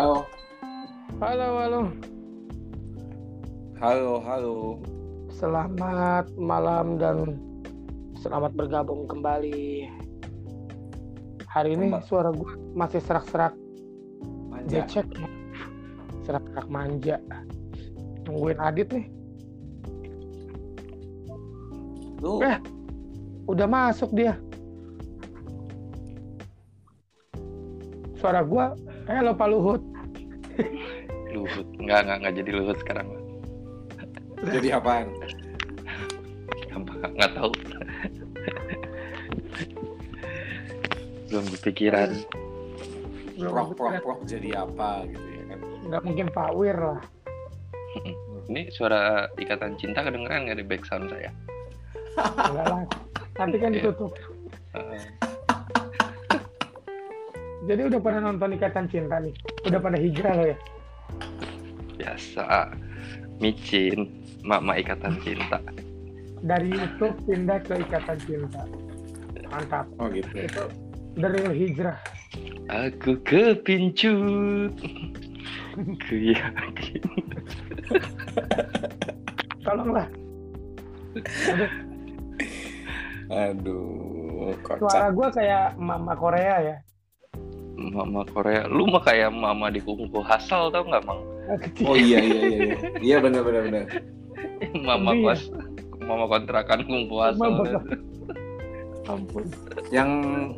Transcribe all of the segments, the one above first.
Halo, Halo, halo. halo, halo. Selamat malam dan selamat bergabung kembali. Hari ini Kemba- suara gue masih serak-serak Manja. becek. Serak-serak manja. Tungguin Adit nih. Lu Eh. Udah masuk dia. Suara gue, halo Pak Luhut. Luhut. Enggak, enggak, enggak jadi Luhut sekarang. Pak. jadi apaan? Apa? Enggak tahu. Belum kepikiran. Belum Prok, prok, prok jadi apa gitu ya kan? Nggak mungkin Pak Wir lah. Ini suara ikatan cinta kedengeran nggak di back sound saya? Enggak lah. Nanti kan Iya. ditutup. Jadi udah pada nonton Ikatan Cinta nih? Udah pada hijrah lo ya? Biasa. Micin. Mak-mak ikatan cinta. Dari YouTube pindah ke Ikatan Cinta. Mantap. Oh gitu. Itu dari hijrah. Aku kepincut. Ku yakin. Tolonglah. Aduh, Aduh, suara kocak. gue kayak mama Korea ya. Mama Korea. Lu mah kayak mama di kungfu hasal tau nggak, Mang? Oh iya iya iya iya. Iya benar benar benar. Mama Iya. kos. Mama kontrakan kungfu hasal. Mama- Ampun. Yang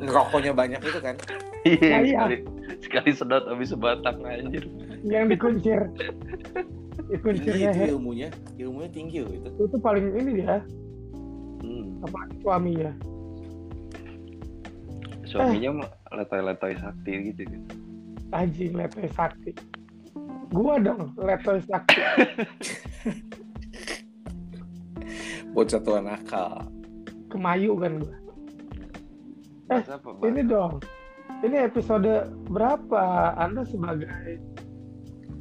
ngerokoknya banyak itu kan? Iya, Nah, iya. sekali, sekali sedot habis sebatang anjir. Yang dikuncir. Gila, Dikuncirnya itu he- ilmunya, ilmunya tinggi loh itu. itu paling ini dia, Hmm. apalagi suaminya. Suaminya mah letoy-letoy sakti gitu. gitu. Anjing letoy sakti. Gua dong letoy sakti. Bocah tua nakal. Kemayu kan gua. Eh, apa? Ini dong. Ini episode berapa? Anda sebagai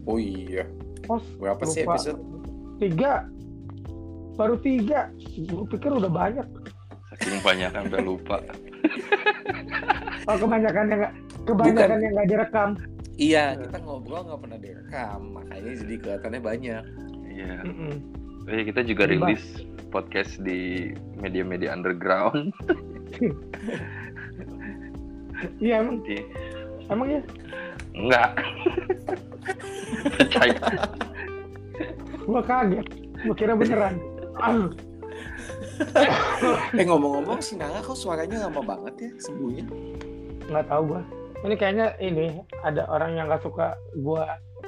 Oh iya. host Berapa sih Lupa. episode? tiga baru tiga gue pikir udah banyak Saking banyak sampai lupa. oh kebanyakan yang nggak kebanyakan yang nggak direkam Iya, kita ngobrol nggak pernah direkam, makanya jadi kelihatannya banyak. Iya. Mm-mm. Eh, kita juga Bang. rilis podcast di media-media underground. iya emang Di... emang ya Enggak. Percaya. gue kaget gue kira beneran Ah, Eh ngomong-ngomong si Nala kok suaranya lama banget ya sembuhnya? nggak tahu gue ini kayaknya ini ada orang yang nggak suka gue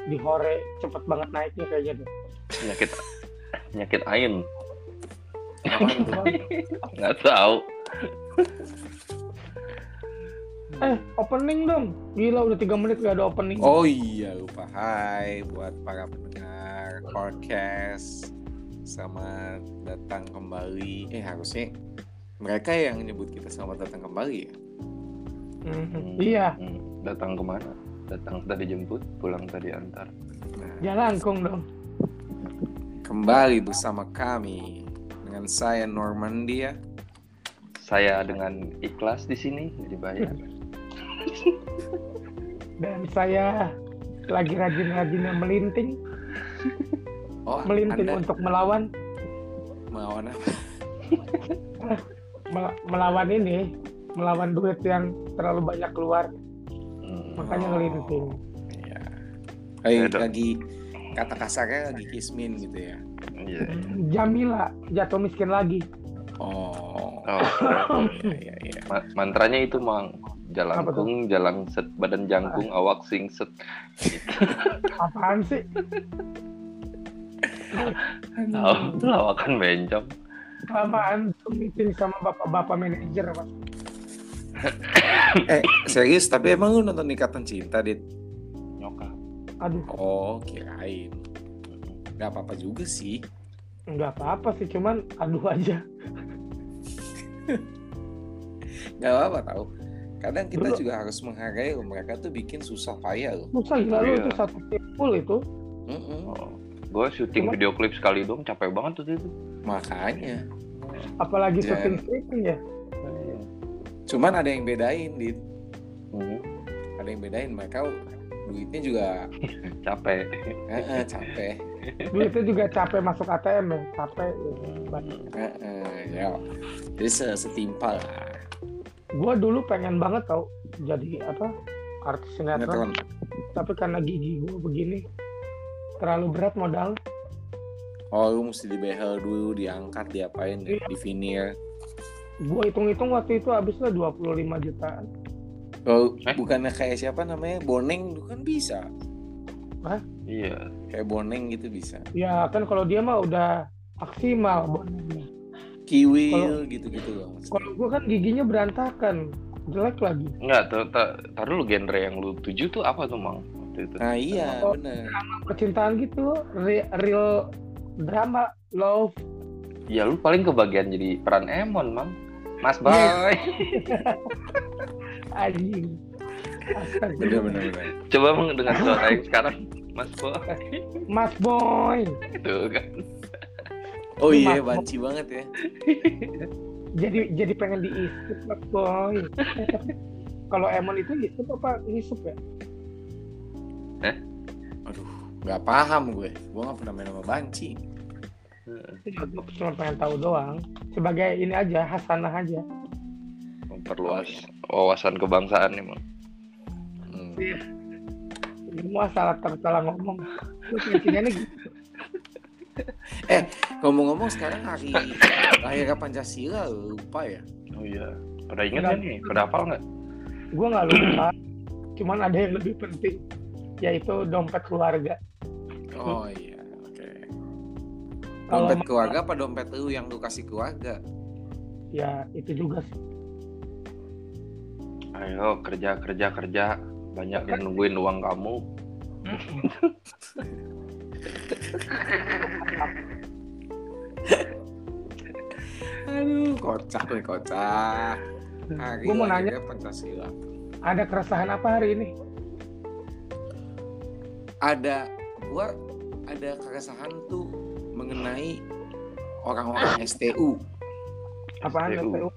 di hore cepet banget naiknya kayaknya tuh Penyakit penyakit ain. Enggak tahu. eh opening dong. Gila udah tiga menit gak ada opening. Oh iya lupa. Hai buat para pendengar podcast. Selamat datang kembali. Eh harusnya mereka yang nyebut kita selamat datang kembali ya Mhm. iya Hmm, Datang ke mana? Datang tadi jemput, pulang tadi antar. Nah, jalan kong dong Kembali bersama kami Dengan saya Normandia Saya dengan ikhlas di sini dibayar. dan saya lagi rajin-rajinnya melinting Oh melinting Anda untuk melawan melawan apa? mel- melawan ini melawan duit yang terlalu banyak keluar. Hmm. makanya Oh. ngelinting Iya Lagi, Ya, lagi kata kasarnya lagi kismin gitu ya. Iya. Jamila jatuh miskin lagi. Oh, Oh, iya iya iya. Ma- mantranya itu mang. Jalangkung, jalang set, badan jangkung, awak singset. apaan sih? Tahu itu lawakan bencong. kelamaan tuh? Meeting sama bapak-bapak manajer Pak. Eh serius tapi emang lu nonton Ikatan Cinta Dit? Nyokap. aduh Oh kirain Gak apa-apa juga sih nggak apa-apa sih cuman aduh aja Gak apa-apa tau Kadang kita Dulu- juga harus menghargai loh Mereka tuh bikin susah payah loh Musa gila lu Iya. itu satu tim full itu Mm-mm. Oh. Gue syuting Cuma- video klip sekali dong, capek banget tuh itu. Makanya apalagi syuting stripping ya Cuman ada yang bedain Dit. Mhm. Ada yang bedain mereka duitnya juga capek. Eh, eh, capek. Duitnya juga capek masuk ATM ya capek. Eh, eh, ya. Jadi setimpal lah. Gue dulu pengen banget tau jadi apa artis sinetron. Sinetron. tapi karena gigi gue begini terlalu berat modal. Oh lu mesti dibehel dulu diangkat diapain Iya. di veneer gue hitung-hitung waktu itu habisnya 25 jutaan oh, Eh? bukannya kayak siapa namanya boneng dulu kan bisa iya kayak boneng gitu bisa ya kan kalau dia mah udah maksimal bonusnya kiwi gitu-gitu loh maksudnya. kalau gue kan giginya berantakan jelek lagi Enggak, tar dulu genre yang lu tuju tuh apa tuh, Mang? Waktu itu. nah iya Oh. bener percintaan gitu re- real drama love Ya lu paling kebagian jadi peran Emon, Mang. Mas. Boy. anjing bener Astagfirullah. bener bener Coba dengan suara yang sekarang. Mas Boy. Mas Boy Itu kan. oh iya banci banget ya jadi jadi pengen diisup Mas Boy kalau Emon itu isup apa ngisup ya aduh nggak paham gue gue nggak pernah main sama banci gue cuma pengen tahu doang sebagai ini aja hasanah aja Memperluas wawasan kebangsaan nih, Mang. Hmm. semua salah salah ngomong terus intinya gitu ngomong-ngomong sekarang hari lahirnya Pancasila lupa ya Oh iya. Pada inget nggak nih? Pada hafal nggak? gue nggak lupa cuman ada yang lebih penting yaitu dompet keluarga oh iya dompet ma- keluarga apa dompet lu yang lu kasih keluarga? Ya itu juga sih. Ayo kerja kerja kerja. Banyak yang nungguin uang kamu. aduh. Kocak nih kocak. Hari Gua mau nanya- Pancasila. ada keresahan apa hari ini? Ada gua ada keresahan tuh mengenai orang-orang STU apaan STU. STU?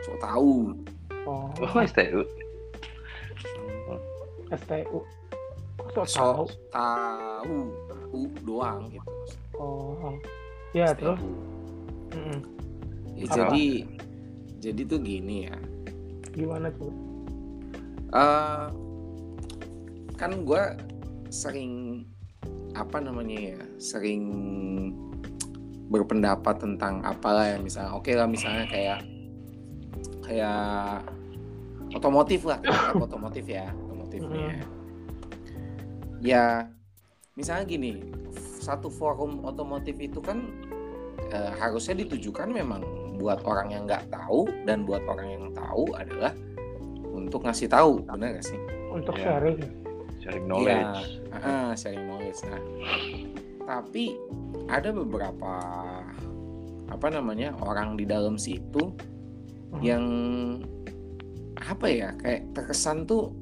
so tahu oh Oh, STU. STU Kok so so tahu tahu tahu doang gitu oh ya terus STU. Mm-mm. Ya, Apa? jadi jadi tuh gini ya gimana coba Eh, kan gue sering apa namanya ya sering berpendapat tentang apalah ya misalnya oke lah misalnya kayak kayak otomotif lah kita otomotif ya otomotifnya ya. Misalnya gini satu forum otomotif itu kan eh, harusnya ditujukan memang buat orang yang nggak tahu dan buat orang yang tahu adalah untuk ngasih tahu benar gak sih? Untuk Ya. sharing Sharing knowledge. Ah, sharing knowledge. Nah, tapi ada beberapa apa namanya orang di dalam situ Hmm. yang apa ya kayak terkesan tuh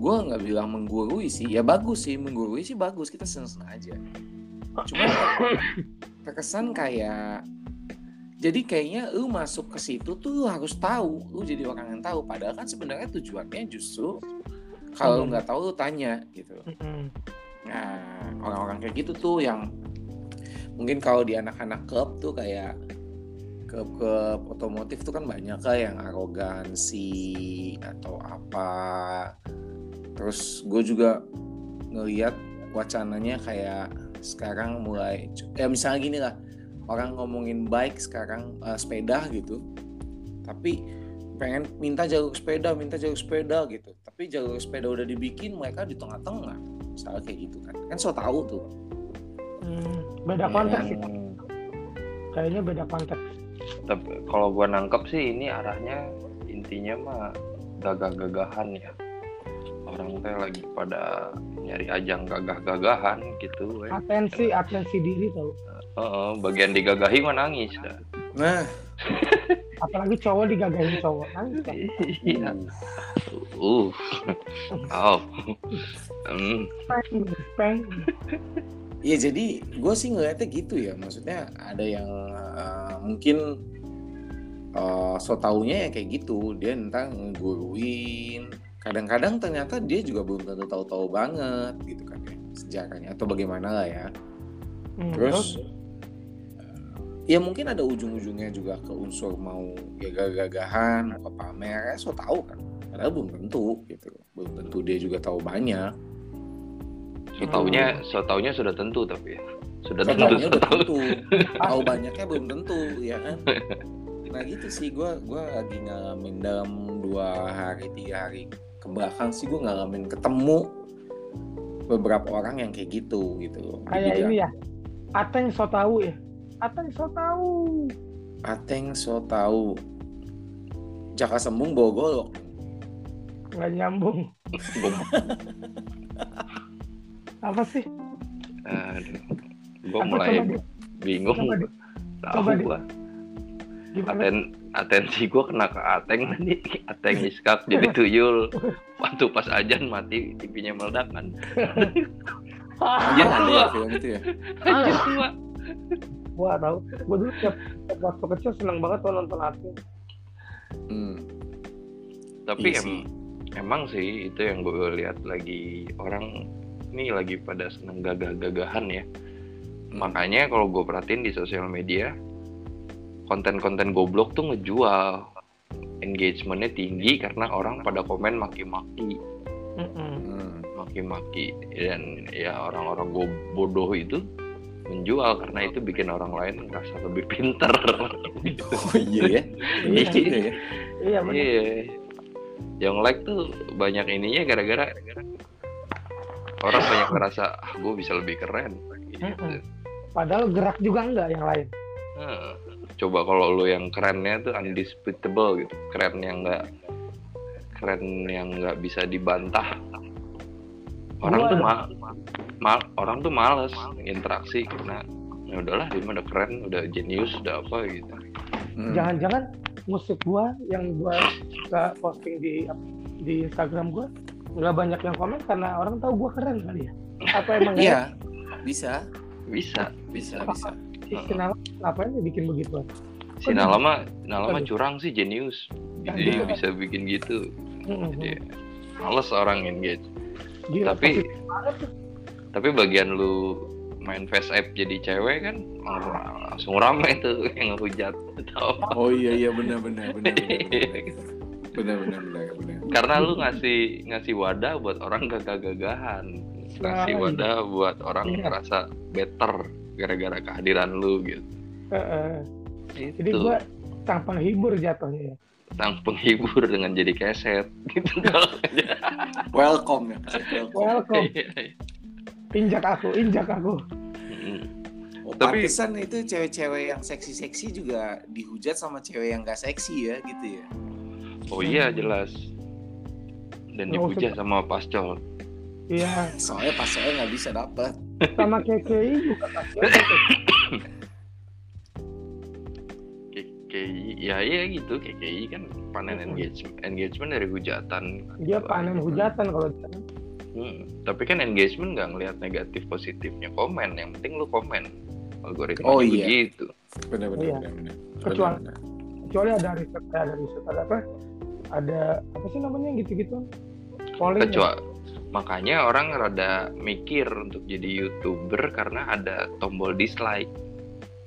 gue nggak bilang menggurui sih ya bagus sih menggurui sih bagus kita seneng-seneng aja cuma terkesan kayak jadi kayaknya lu masuk ke situ tuh lu harus tahu lu jadi orang yang tahu padahal kan sebenarnya tujuannya justru kalau lu nggak tahu lu tanya gitu. Nah, orang-orang kayak gitu tuh yang mungkin kalau di anak-anak klub tuh kayak klub-klub otomotif tuh kan banyak lah yang arogansi atau apa. Terus gue juga ngeliat wacananya kayak sekarang mulai ya misalnya gini lah orang ngomongin bike sekarang eh, sepeda gitu tapi pengen minta jalur sepeda minta jalur sepeda gitu tapi jalur sepeda udah dibikin mereka di tengah-tengah misalnya kayak gitu kan kan so tahu tuh Hmm, beda konteks sih Hmm, kayaknya beda konteks tapi kalau gua nangkep sih ini arahnya intinya mah gagah-gagahan ya. Orang teh lagi pada nyari ajang gagah-gagahan gitu. we. atensi atensi diri tau Heeh, bagian digagahi mah nangis dah. nah apalagi cowok digagahin cowok kan? Iya. Uh. Oh. Hmm. peng peng ya jadi gue sih ngeliatnya gitu ya maksudnya ada yang eh, mungkin eh, so taunya ya kayak gitu dia entah ngeguruin kadang-kadang ternyata dia juga belum tentu tahu-tahu banget gitu kan ya sejarahnya atau bagaimana lah ya Hmm, terus ya mungkin ada ujung-ujungnya juga ke unsur mau gagah-gagahan mau ke pamer ya so tahu kan. Padahal belum tentu gitu. Belum tentu dia juga tahu banyak. So taunya, so taunya sudah tentu tapi ya. Sudah so tentu, so udah tahu. tentu. Tahu banyaknya belum tentu ya kan? Nah gitu sih. Gue gua lagi ngalamin dalam dua hari tiga hari ke belakang sih. Gue ngalamin ketemu beberapa orang yang kayak gitu gitu. Kayak ini ya. Ateng so tahu ya Ateng so tahu Ateng so tahu Jaka sembung bawa golok nggak nyambung apa sih Aduh. Gue mulai coba bingung. coba. Tahu coba gua. Aten, atensi gue kena ke Ateng tadi. Ateng iskak jadi tuyul. Waktu pas ajan mati TV-nya meledak kan. Iya ada ya film itu ya Anjir tua. Gua tahu gua dulu tiap waktu kecil seneng banget tuh nonton Ateng hmm. Tapi Iya em, emang sih itu yang gue lihat lagi orang ini lagi pada seneng gagah-gagahan ya. Makanya kalau gue perhatiin di sosial media konten-konten goblok tuh ngejual engagementnya tinggi karena orang pada komen maki-maki. Hmm. maki-maki dan ya orang-orang go- bodoh itu menjual karena itu bikin orang lain ngerasa lebih pinter. Oh iya ya? Iya juga ya. Iya benar. Iya. Yang like tuh banyak ininya gara-gara orang banyak ngerasa ah gue bisa lebih keren. Gitu. Padahal gerak juga enggak yang lain. Nah, coba kalau lu yang kerennya tuh undisputable gitu. Keren yang nggak keren yang nggak bisa dibantah. Orang Gua tuh ada- ma- ma- orang tuh males interaksi karena ya udahlah dia mah udah keren udah jenius udah apa gitu. Hmm. jangan-jangan musik gua yang gua suka posting di di Instagram gua nggak banyak yang komen karena orang tahu gua keren kali ya? Apa emang iya bisa. Bisa. Bisa bisa. Si Sinala ngapain dia bikin begitu? Si Kok Nala mah curang sih jenius. Jadi gitu. bisa bikin gitu. Jadi males orang engage Gila, tapi. Tapi bagian lu main face app jadi cewek kan lang- langsung rame tuh yang ngehujat tau. Oh iya iya benar benar benar benar benar benar. Karena lu ngasih ngasih wadah buat orang gagah-gagahan ngasih Nah, wadah buat orang Iya. ngerasa better gara-gara kehadiran lu gitu. Eh, eh. jadi itu gua sang penghibur jatuhnya ya. Sang penghibur dengan jadi keset gitu. Kalau welcome ya welcome. Welcome injak aku injak aku. Oh, Tapi- pantesan itu cewek-cewek yang seksi-seksi juga dihujat sama cewek yang gak seksi ya gitu ya? Oh iya jelas. Dan dipuja sama pascol iya. Soalnya pas saya nggak bisa dapat sama KKI juga KKI ya iya gitu. KKI kan panen engagement engagement dari hujatan. Dia panen hujatan kalau dia Hmm, tapi kan engagement nggak ngelihat negatif positifnya komen yang penting lu komen algoritma Oh, iya. begitu benar benar Iya. benar benar Kecuali- Benar, kecuali ada riset ada riset ada apa ada apa sih namanya gitu-gitu polling ya? kecuali makanya orang rada mikir untuk jadi youtuber karena ada tombol dislike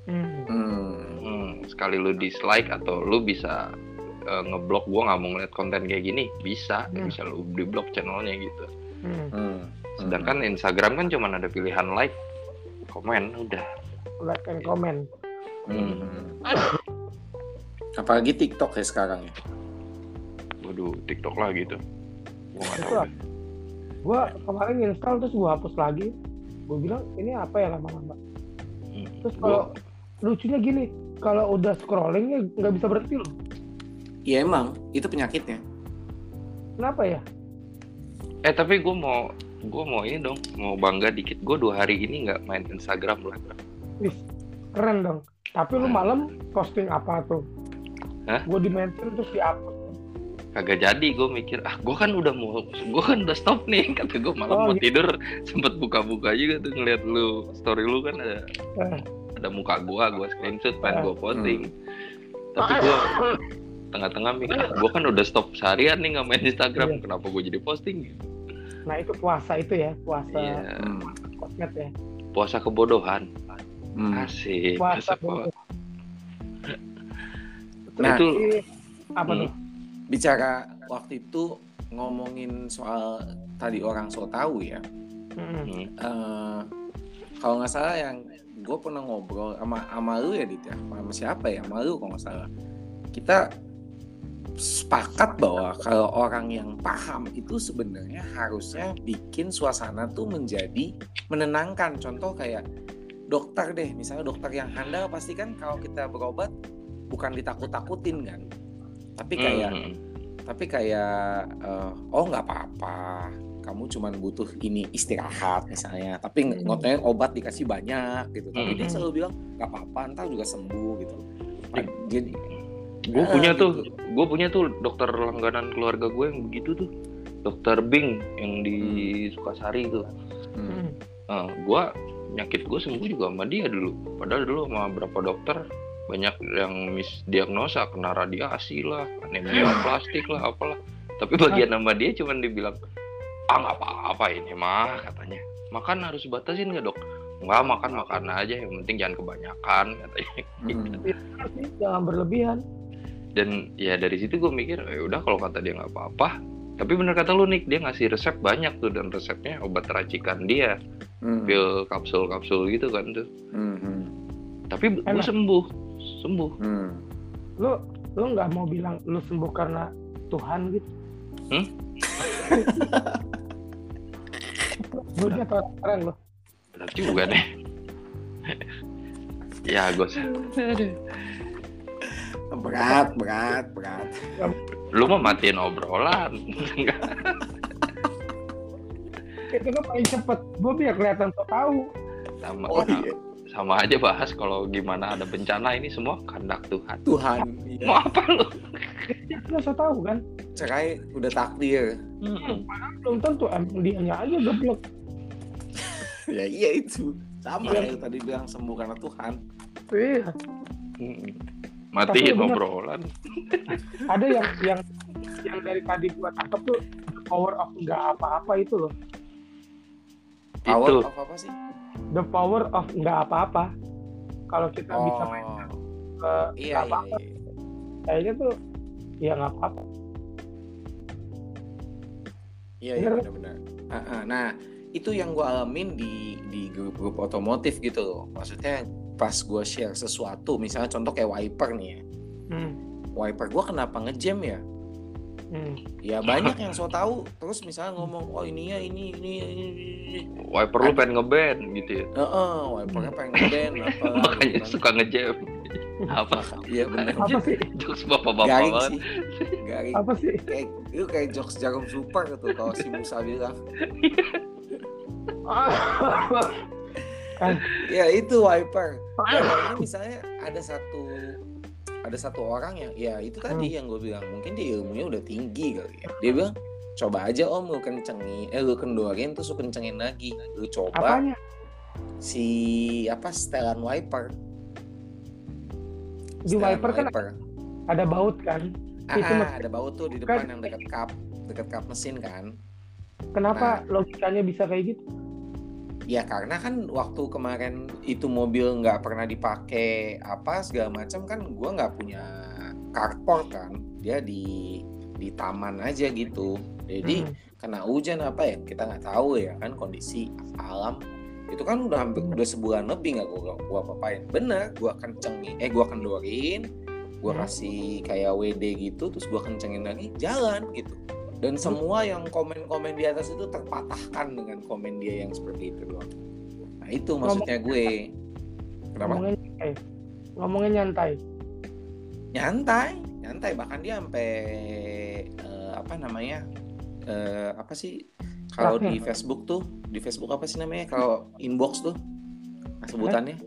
Hmm. Hmm. Hmm, sekali lu dislike atau lu bisa eh, ngeblok gua nggak mau ngeliat konten kayak gini bisa Hmm. bisa lu di blok channelnya gitu Hmm. Hmm. sedangkan Instagram kan cuma ada pilihan like komen udah. Like and comment. Hmm. apalagi TikTok ya sekarang ya? Waduh TikTok lah gitu gua tahu gua kemarin install terus gua hapus lagi. Gua bilang ini apa ya lama-lama. Hmm, terus gua- kalau lucunya gini kalau udah scrolling ya nggak bisa berhenti loh. Ya emang. Itu penyakitnya. Kenapa ya Eh tapi gue mau gue mau ini dong mau bangga dikit gue dua hari ini nggak main Instagram loh. Wih, keren dong tapi lu malam posting apa tuh Hah? gua di mention terus di upload Kagak jadi gue mikir ah gue kan udah mau gue kan udah stop nih kata gue malam Oh, mau gitu. tidur sempet buka-buka juga tuh ngeliat lu story lu kan ada Eh. ada muka gue gue screenshot pengen gue posting Hmm. tapi gue tengah-tengah mikir ah, gue kan udah stop seharian nih nggak main Instagram Iya. kenapa gue jadi posting Nah itu puasa itu ya, puasa Iya. Hmm. kosmet ya. puasa kebodohan Hmm. asik Puasa Puasa kebodohan. Nah, itu apa Hmm. tuh? bicara waktu itu ngomongin soal tadi orang so tahu ya. Hmm, eh kalau nggak salah yang gue pernah ngobrol sama sama lu ya Dit ya sama siapa ya sama lu kalau nggak salah kita sepakat bahwa kalau orang yang paham itu sebenarnya harusnya bikin suasana tuh menjadi menenangkan. Contoh kayak dokter deh misalnya dokter yang handal pasti kan kalau kita berobat bukan ditakut-takutin kan? Tapi kayak hmm, tapi kayak eh, oh nggak apa-apa. Kamu cuman butuh ini istirahat misalnya. Tapi Hmm. ngotnya obat dikasih banyak gitu. Tapi Hmm. dia selalu bilang nggak apa-apa ntar juga sembuh gitu. Jadi gue Ah, punya tuh gitu. gue punya tuh dokter langganan keluarga gue yang begitu tuh. Dokter Bing yang di Sukasari tuh. Hmm, Mm. Nah, gue nyakit gue sembuh juga sama dia dulu. Padahal dulu sama beberapa dokter banyak yang misdiagnosa kena radiasi lah anemia plastik lah apalah. Tapi bagian sama dia cuman dibilang ah nggak apa-apa ini mah katanya. Makan harus batasin nggak dok? Nggak makan makan aja yang penting jangan kebanyakan katanya. Hmm. Jangan berlebihan. Dan ya dari situ gue mikir ya udah kalau kata dia nggak apa-apa. Tapi bener kata lu Nick dia ngasih resep banyak tuh dan resepnya obat racikan dia. Hmm, pil kapsul-kapsul gitu kan tuh. Hmm, hmm, tapi gue sembuh sembuh. Hmm. Lu lu nggak mau bilang lu sembuh karena Tuhan gitu? Hmm? Lu dia keren lu. benar juga deh. Ya gue berat berat berat lu mah matiin obrolan Itu kan paling cepet. Gue biar kelihatan so tahu. sama oh iya sama aja bahas kalau gimana ada bencana ini semua kehendak Tuhan Tuhan iya. mau apa lu Ya, lu so tahu kan. cerai udah takdir Hmm. Belum tentu emang dianya aja geblek. ya iya itu sama Iya. yang tadi bilang sembuh karena Tuhan Iya. Hmm. Matiin bener. obrolan Ada yang yang yang dari tadi gua tangkap tuh the power of nggak apa-apa itu loh. power itu of apa sih The power of nggak apa-apa. Kalau kita bisa main oh ke iya nggak iya, iya. kayaknya tuh ya nggak apa-apa. Iya iya benar-benar. Ah. Nah itu yang gue alamin di di grup-grup otomotif gitu loh. Maksudnya pas gue share sesuatu, misalnya contoh kayak wiper nih ya. Hmm. Wiper gue kenapa ngejam ya? Hmm. Ya banyak yang so tahu. Terus misalnya ngomong, oh ini ya ini ini ini. ini. wiper lu pengen ngeband gitu ya Heeh, wipernya pengen ngeband apa? makanya gitu kan. suka ngejam apa Iya benar. Apa sih? jokes bapak-bapak Garing banget sih. Garing. Apa sih? Kayak itu kayak jokes jarum super gitu kalau si Musa bilang. kan Ya itu wiper. Ya, ini misalnya ada satu ada satu orang yang ya itu tadi yang gue bilang mungkin dia ilmunya udah tinggi kali ya. Dia bilang coba aja om lu kencengin eh lu kendorin terus lu kencengin lagi lu coba apanya? si apa setelan wiper Di Setelan wiper kan ada baut kan. ah, itu ah, ada baut tuh di depan kan- yang dekat kap dekat kap mesin kan Kenapa Nah. logikanya bisa kayak gitu? Ya karena kan waktu kemarin itu mobil nggak pernah dipakai apa segala macam kan gua nggak punya carport kan dia di di taman aja gitu jadi Hmm. kena hujan apa ya kita nggak tahu ya kan kondisi alam itu kan udah hampir Hmm. udah sebulan lebih nggak gua gua apa-apain bener gua kencengin eh gua kendorin gua Hmm. kasih kayak WD gitu terus gua kencengin lagi jalan gitu dan semua yang komen-komen di atas itu terpatahkan dengan komen dia yang seperti itu doang. Nah itu maksudnya gue. kenapa? Ngomongnya nyantai. Ngomongnya nyantai. nyantai. Nyantai. Bahkan dia sampai eh, apa namanya eh, apa sih kalau di. Facebook tuh di Facebook apa sih namanya kalau inbox tuh nah, sebutannya?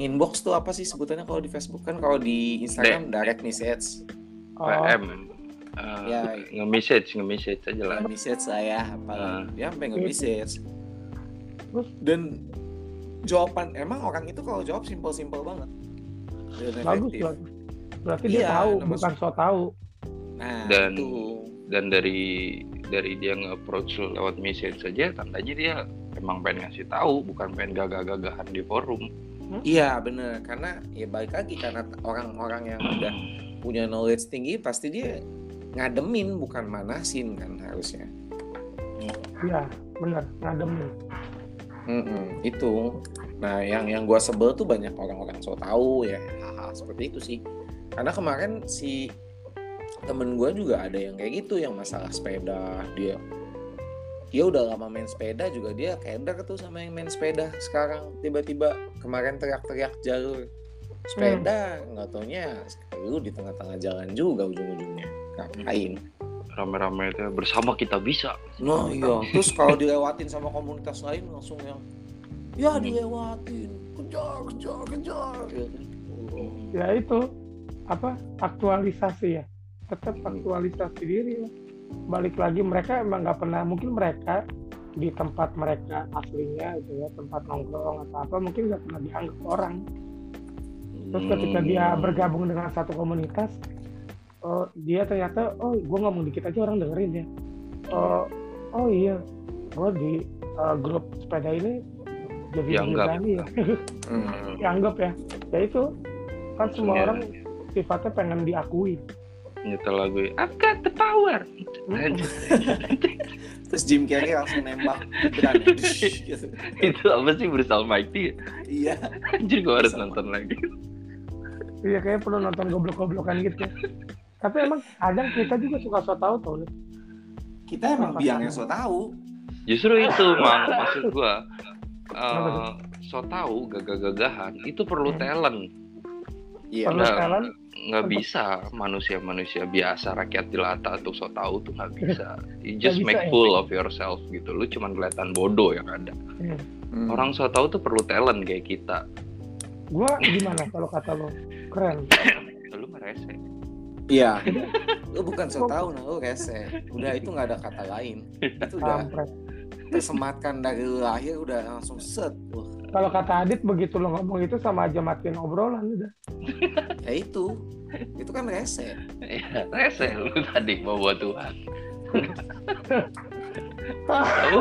Inbox tuh apa sih sebutannya kalau di Facebook? Kan kalau di Instagram direct message. Oh, PM uh, Ya. nge-message nge-message aja lah message lah ya apa Ah. dia sampai nge-message Terus? dan jawaban emang orang itu kalau jawab simpel-simpel banget dan bagus efektif bagus. Berarti dia Iya, tahu, bukan so tahu. Nah, Dan- itu. dan dari dari dia nge-approach lewat message saja tandanya dia emang pengen ngasih tahu bukan pengen gagah-gagahan di forum Iya bener karena ya balik lagi karena orang-orang yang udah punya knowledge tinggi pasti dia ngademin bukan manasin kan harusnya. Iya, benar, ngademin. Mm-mm, itu. Nah yang yang gua sebel tuh banyak orang-orang so tahu ya hal-hal seperti itu sih. Karena kemarin si temen gua juga ada yang kayak gitu yang masalah sepeda dia dia udah lama main sepeda juga dia keder tuh sama yang main sepeda sekarang tiba-tiba kemarin teriak-teriak jalur sepeda nggak taunya lu di tengah-tengah jalan juga ujung-ujungnya. Ngapain? Rame-rame itu bersama kita bisa. Nah iya. Terus kalau dilewatin sama komunitas lain langsung yang ya dilewatin. Kejar kejar kejar. Gitu. Kan. Ya itu apa aktualisasi ya, tetap aktualisasi diri. lah. Balik lagi mereka emang nggak pernah, mungkin mereka di tempat mereka aslinya gitu ya, tempat nongkrong atau apa mungkin nggak pernah dianggap orang. Terus ketika dia Hmm. bergabung dengan satu komunitas, oh, dia ternyata, oh gue ngomong dikit aja orang dengerin ya. Oh, oh iya, gue di uh, grup sepeda ini jadi Dianggap. ya, Hmm. dianggap ya. Ya itu kan semua Iya. orang sifatnya pengen diakui. nyetel lagu I've got the power Hmm. terus Jim Carrey langsung nembak gitu. itu apa sih Bruce Almighty iya anjir gue harus nonton lagi Iya kayak perlu nonton goblok-goblokan gitu. Tapi emang kadang kita juga suka so tau tau. Lid. kita emang biang yang so tahu justru itu mang maksud tuh? uh, so tahu gagah-gagahan itu perlu Hmm. talent iya Perlu Nah, talent, nggak bisa manusia-manusia biasa rakyat jelata untuk so tahu tuh nggak bisa you just bisa make ya? fool of yourself gitu lu cuman kelihatan bodoh yang ada Hmm. orang so tahu tuh perlu talent kayak kita Gua gimana kalau kata lo? Keren. lu merese iya. Lu bukan so tahu nah lu rese. Udah itu nggak ada kata lain. Itu udah Kampret. tersematkan dari lahir udah langsung set. Wah, Kalau kata Adit begitu lo ngomong itu sama aja matiin obrolan udah. ya itu. Itu kan rese. Ya rese lu tadi bawa Tuhan. Tahu.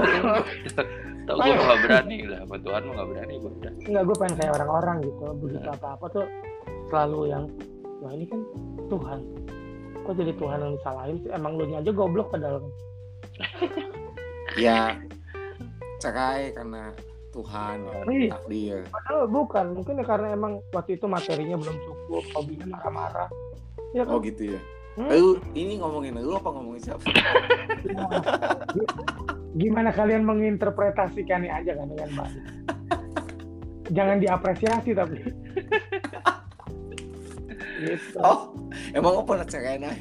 Tahu gue nggak berani udah sama Tuhan mah nggak berani gue udah. Enggak gue pengen kayak orang-orang gitu. Begitu apa-apa tuh selalu yang wah ini kan Tuhan. Kok jadi Tuhan yang disalahin sih? Emang lu aja goblok padahal. kan. ya cerai karena Tuhan ya, Iya. takdir Padahal bukan. Mungkin ya karena emang waktu itu materinya belum cukup. Hobinya marah-marah. Ya oh kan? gitu ya Hmm. lu ini ngomongin lu apa ngomongin siapa Gimana kalian menginterpretasikannya aja kan dengan baik. Jangan diapresiasi tapi. Gitu. oh emang lu pernah cerai nah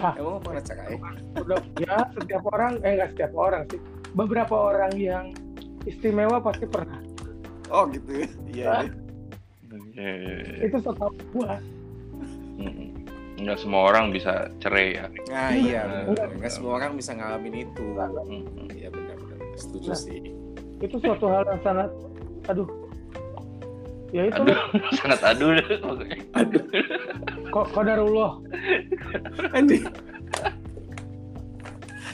Ah, emang lu pernah cerai Udah, ya setiap orang, eh nggak setiap orang sih. Beberapa orang yang istimewa pasti pernah. oh gitu ya iya Ah. iya. Itu setahu gua. Nggak semua orang bisa cerai ya nah Iya. iya nggak semua orang bisa ngalamin itu iya benar-benar setuju Nah. sih Itu suatu hal yang sangat, aduh. Ya itu aduh sangat aduh deh pokoknya. aduh kok kodarullah. anjing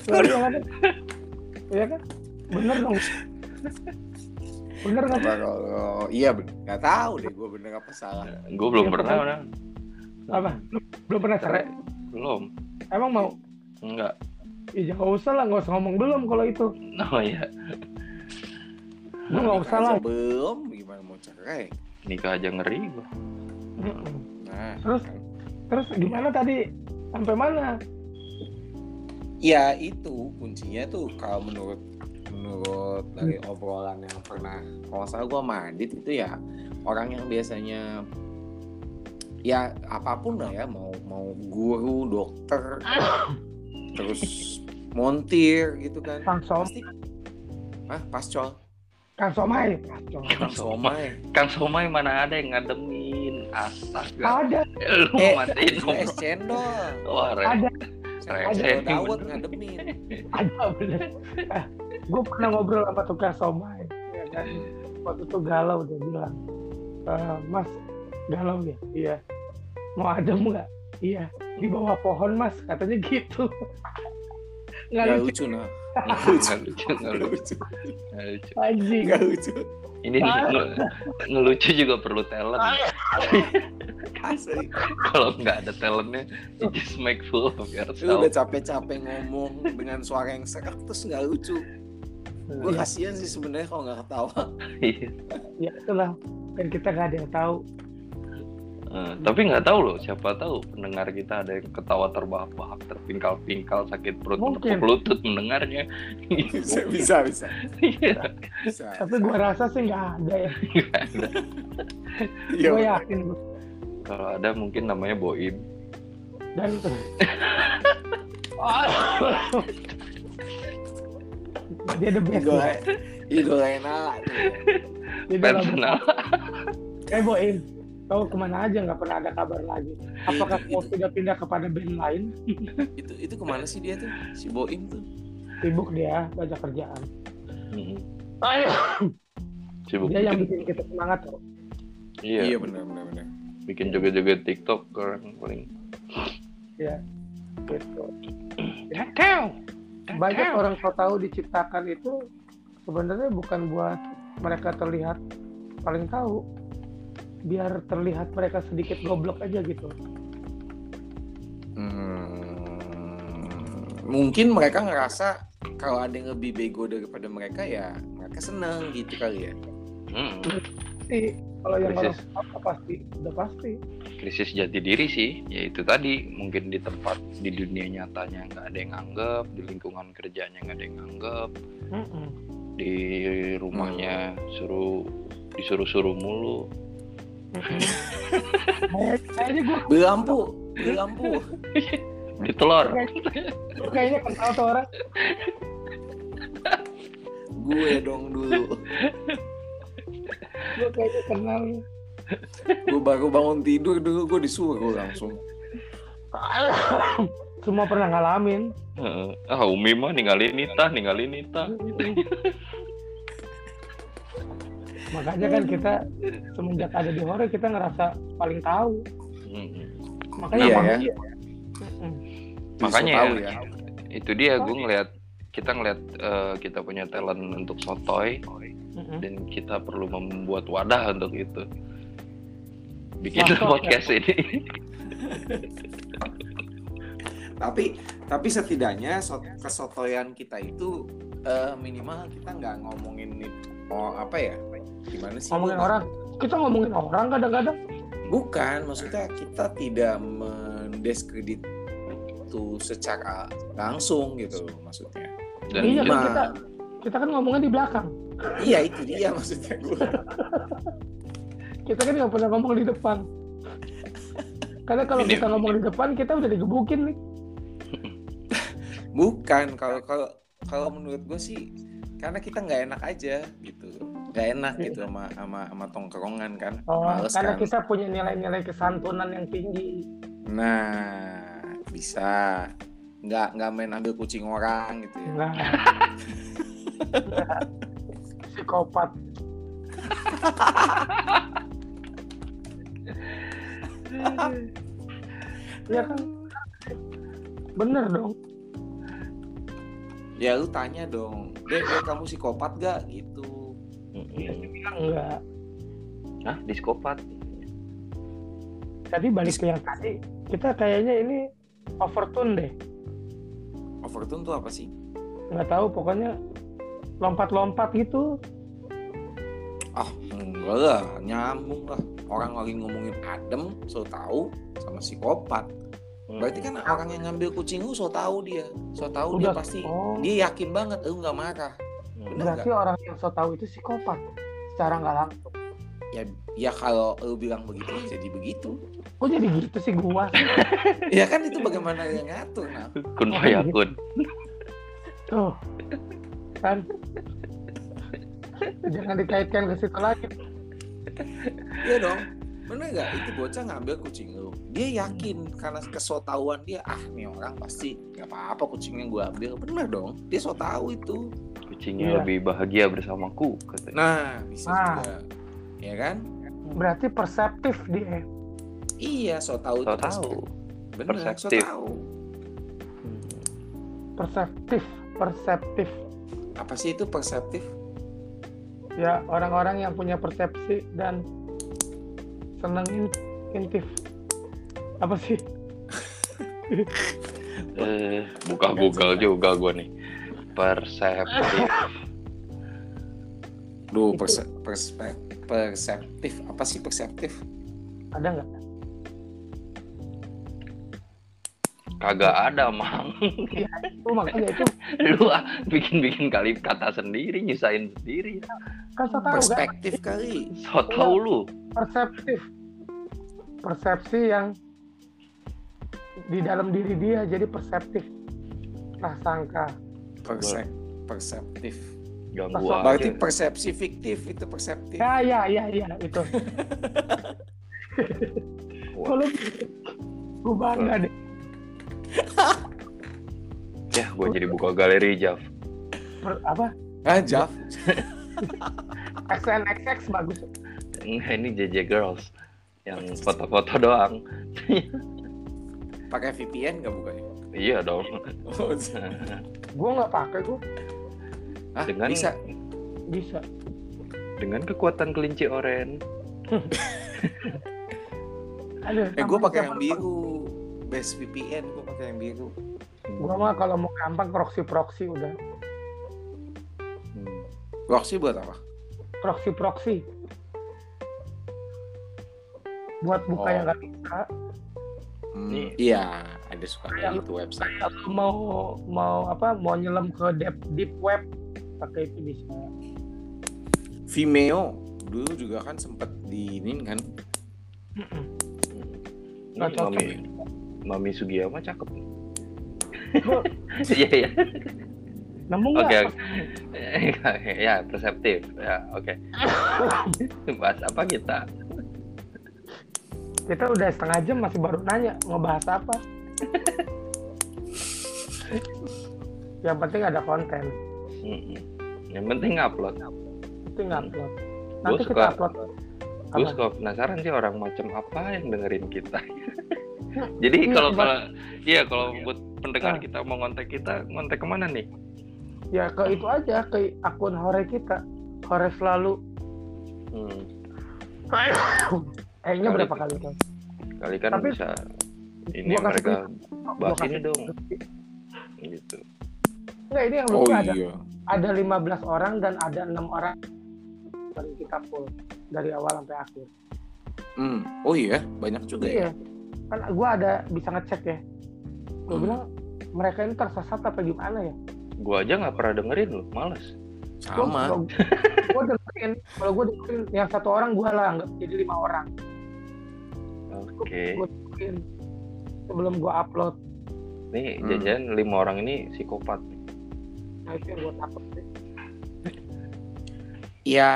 Ya, iya kan? Iya kan? Bener dong. Bener kan? apa kalau iya bener nggak tahu deh gue bener apa salah gue belum Ya, pernah orang Apa? Belum, belum pernah cerai? belum Emang mau? enggak Ya jangan usah lah, nggak usah ngomong belum kalau itu. oh iya Gue nggak usah lah. Belum gimana mau cerai nikah aja ngeri gue nah Terus? kan. Terus gimana tadi? Sampai mana? ya itu kuncinya tuh kalau menurut menurut dari obrolan yang pernah kalau salah gue mandit itu ya orang yang biasanya ya apa pun lah ya mau mau guru dokter terus montir gitu kan Kang Som, pasti ah pascol Kang Somai. Kang somai. Kang Somai mana ada yang ngademin? Astaga. Ada, lu Eh, matiin es ngobrol. Cendol wah re- ada, cendol dawet ngademin. Ada bener. Eh, gue pernah ngobrol sama tukang somai. Ya kan? Waktu itu galau dia bilang, "Eh, Mas galau ya? Iya. mau adem nggak? Iya. Di bawah pohon mas katanya gitu. Nggak Gak lucu. lucu nah. Nggak lucu nggak Gak lucu nggak lucu anjing Gak lucu. ini nge- ngelucu juga perlu talent Asli. kalau nggak ada talentnya you just make fool of Lu yourself udah capek-capek ngomong dengan suara yang serak terus nggak lucu. Gue Iya, kasihan sih sebenarnya kalau nggak ketawa. Iya. ya itulah dan kita nggak ada yang tahu Eh, tapi nggak tahu loh siapa tahu pendengar kita ada yang ketawa terbahak-bahak terpingkal-pingkal sakit perut Mungkin. lutut mendengarnya bisa, bisa, bisa. Iya. bisa. tapi gua rasa sih nggak ada ya ada. Iya, gue yakin kalau ada mungkin namanya Boim dan dia the best ya. idola yang nala. Dia personal eh Boim kau ke mana aja nggak pernah ada kabar lagi. Apakah kau sudah pindah kepada band lain? Itu itu ke mana sih dia tuh? Si Boim tuh. sibuk dia banyak kerjaan. Mm-mm. Ayo. sibuk. Dia yang bikin, kita semangat kok iya, Iya benar benar benar. bikin joget-joget TikTok orang paling. Gitu. Banyak orang kau tahu diciptakan itu sebenarnya bukan buat mereka terlihat paling tahu biar terlihat mereka sedikit goblok aja gitu Hmm, mungkin mereka ngerasa kalau ada yang lebih bego daripada mereka ya mereka seneng gitu kali ya. Mm. sih kalau yang orang Krisis. apa pasti udah pasti krisis jati diri sih ya itu tadi mungkin di tempat di dunia nyatanya nggak ada yang anggap di lingkungan kerjanya nggak ada yang anggap Mm-mm. di rumahnya suruh disuruh-suruh mulu kayaknya gue Beli lampu, beli lampu. ditelor kayaknya kenal tuh orang Gue dong dulu. gue kayaknya kenal Gue baru bangun tidur dulu gue disuruh langsung. semua pernah ngalamin Heeh. ah Umi mah ninggalin Nita ninggalin Nita makanya kan kita semenjak ada di horor kita ngerasa paling tahu makanya Iya, ya. Mm-mm. Makanya tahu ya. ya. itu dia gue ngeliat kita ngeliat eh, kita punya talent untuk sotoy Mm-mm. dan kita perlu membuat wadah untuk itu bikin Mantap, podcast ini Tapi tapi setidaknya so- kesotoyan kita itu eh, minimal kita nggak ngomongin nih oh apa ya? Gimana sih? ngomongin orang kita ngomongin orang kadang-kadang Bukan, maksudnya kita tidak mendiskredit itu secara langsung gitu maksudnya. dan iya kan Nah. kita kita kan ngomongnya di belakang Iya itu dia maksudnya gue. kita kan nggak pernah ngomong di depan karena kalau Ini- kita ngomong di depan kita udah digebukin nih Bukan kalau kalau kalau menurut gue sih karena kita nggak enak aja gitu, nggak enak gitu sama sama sama tongkrongan kan, oh, males karena kan. kita punya nilai-nilai kesantunan yang tinggi. Nah bisa. Nggak nggak main ambil kucing orang gitu ya. nah. Psikopat. Ya kan? Bener dong Ya lu tanya dong, deh deh, kamu psikopat gak gitu? Bilang enggak ah diskopat tadi balik ke yang tadi kita kayaknya ini overtune deh Overtone tuh apa sih? nggak tahu pokoknya lompat-lompat gitu Ah enggak lah, nyambung lah. Orang lagi ngomongin adem, so tahu sama psikopat. Berarti kan orang yang ngambil kucing lu so tahu dia, so tahu dia pasti oh. dia yakin banget lu nggak marah. Bener berarti orang yang so tahu itu psikopat secara nggak langsung. Ya ya kalau lu bilang begitu jadi begitu. kok jadi gitu sih gua? Ya kan itu bagaimana yang ngatur nah. kun fayakun tuh. Kan. Jangan dikaitkan ke situ lagi. Iya dong. Bener gak? Itu bocah ngambil kucing lu. Dia yakin karena kesotauan dia, ah nih orang pasti nggak apa-apa kucingnya gue ambil. Bener dong. Dia so tahu itu. kucingnya Iya. lebih bahagia bersamaku katanya Nah, bisa Ah. juga. Ya kan? berarti perseptif dia Iya, so tahu so itu tahu Bener, so tahu. perseptif perseptif Apa sih itu perseptif? ya orang-orang yang punya persepsi dan senang in- intif apa sih? Eh buka Google juga gue nih. Perseptif. Duh, perse- perseptif. Apa sih perseptif? ada nggak? Kagak ada mang. Itu makanya itu. Lu ah, bikin-bikin kali kata sendiri nyusahin sendiri. Kan kan? Perspektif kali. so tau lu perseptif persepsi yang di dalam diri dia jadi perseptif. Prasangka Perse- perseptif. ganggu Masuk- Berarti aja persepsi fiktif itu perseptif. ya ya ya ya itu. Kalau gue bangga deh. Ya gue jadi buka galeri Jav. Per- apa? Ah, Jaf. XNXX bagus Enggak, ini JJ Girls yang foto-foto doang Pakai VPN nggak bukanya? iya dong Oh, gue nggak pakai gue ah, Dengan- bisa. bisa dengan kekuatan kelinci oren ada Eh, gue pakai yang biru. Best VPN gue pakai yang biru. gue mah kalau mau gampang proxy proxy udah Hmm. Proxy buat apa? proxy proxy buat buka Oh. yang nggak bisa Hmm, Nih. Iya, ada suka Kayak- gitu website. kalau mau mau apa mau nyelam ke deep deep web pakai itu bisa Vimeo dulu juga kan sempet diinin kan. ini Nggak cocok. mami mami Sugiyama cakep iya iya nemu oke oke. ya perseptif ya oke bahas apa kita kita udah setengah jam masih baru nanya ngebahas apa? Yang penting ada konten. Mm-mm. yang penting upload nggak upload Gua nanti kita suka- upload. gue suka penasaran sih orang macam apa yang dengerin kita. Jadi Iya, kalau kalau iya kalau buat pendengar Ah. kita mau ngontek kita ngontek ke mana nih? Ya ke itu aja ke akun hore kita. Hore selalu. Hmm. kayaknya Kali berapa kali kan kali kan Tapi- bisa ini Gua kasih mereka Gua bahas kasih ini dong. gitu. Nggak, ini yang Oh lucu ada iya. ada 15 orang dan ada enam orang dari kita full dari awal sampai akhir. Hmm. Oh iya, banyak juga ya. iya. Kan gua ada bisa ngecek ya. Gue Hmm. bilang mereka ini tersesat apa gimana ya? Gua aja nggak pernah dengerin loh males. Sama. gue dengerin. Kalau gue dengerin yang satu orang gue lah nggak jadi lima orang oke gue dengerin sebelum gue upload nih Hmm. jajan lima orang ini psikopat nah itu yang gue takut sih. Ya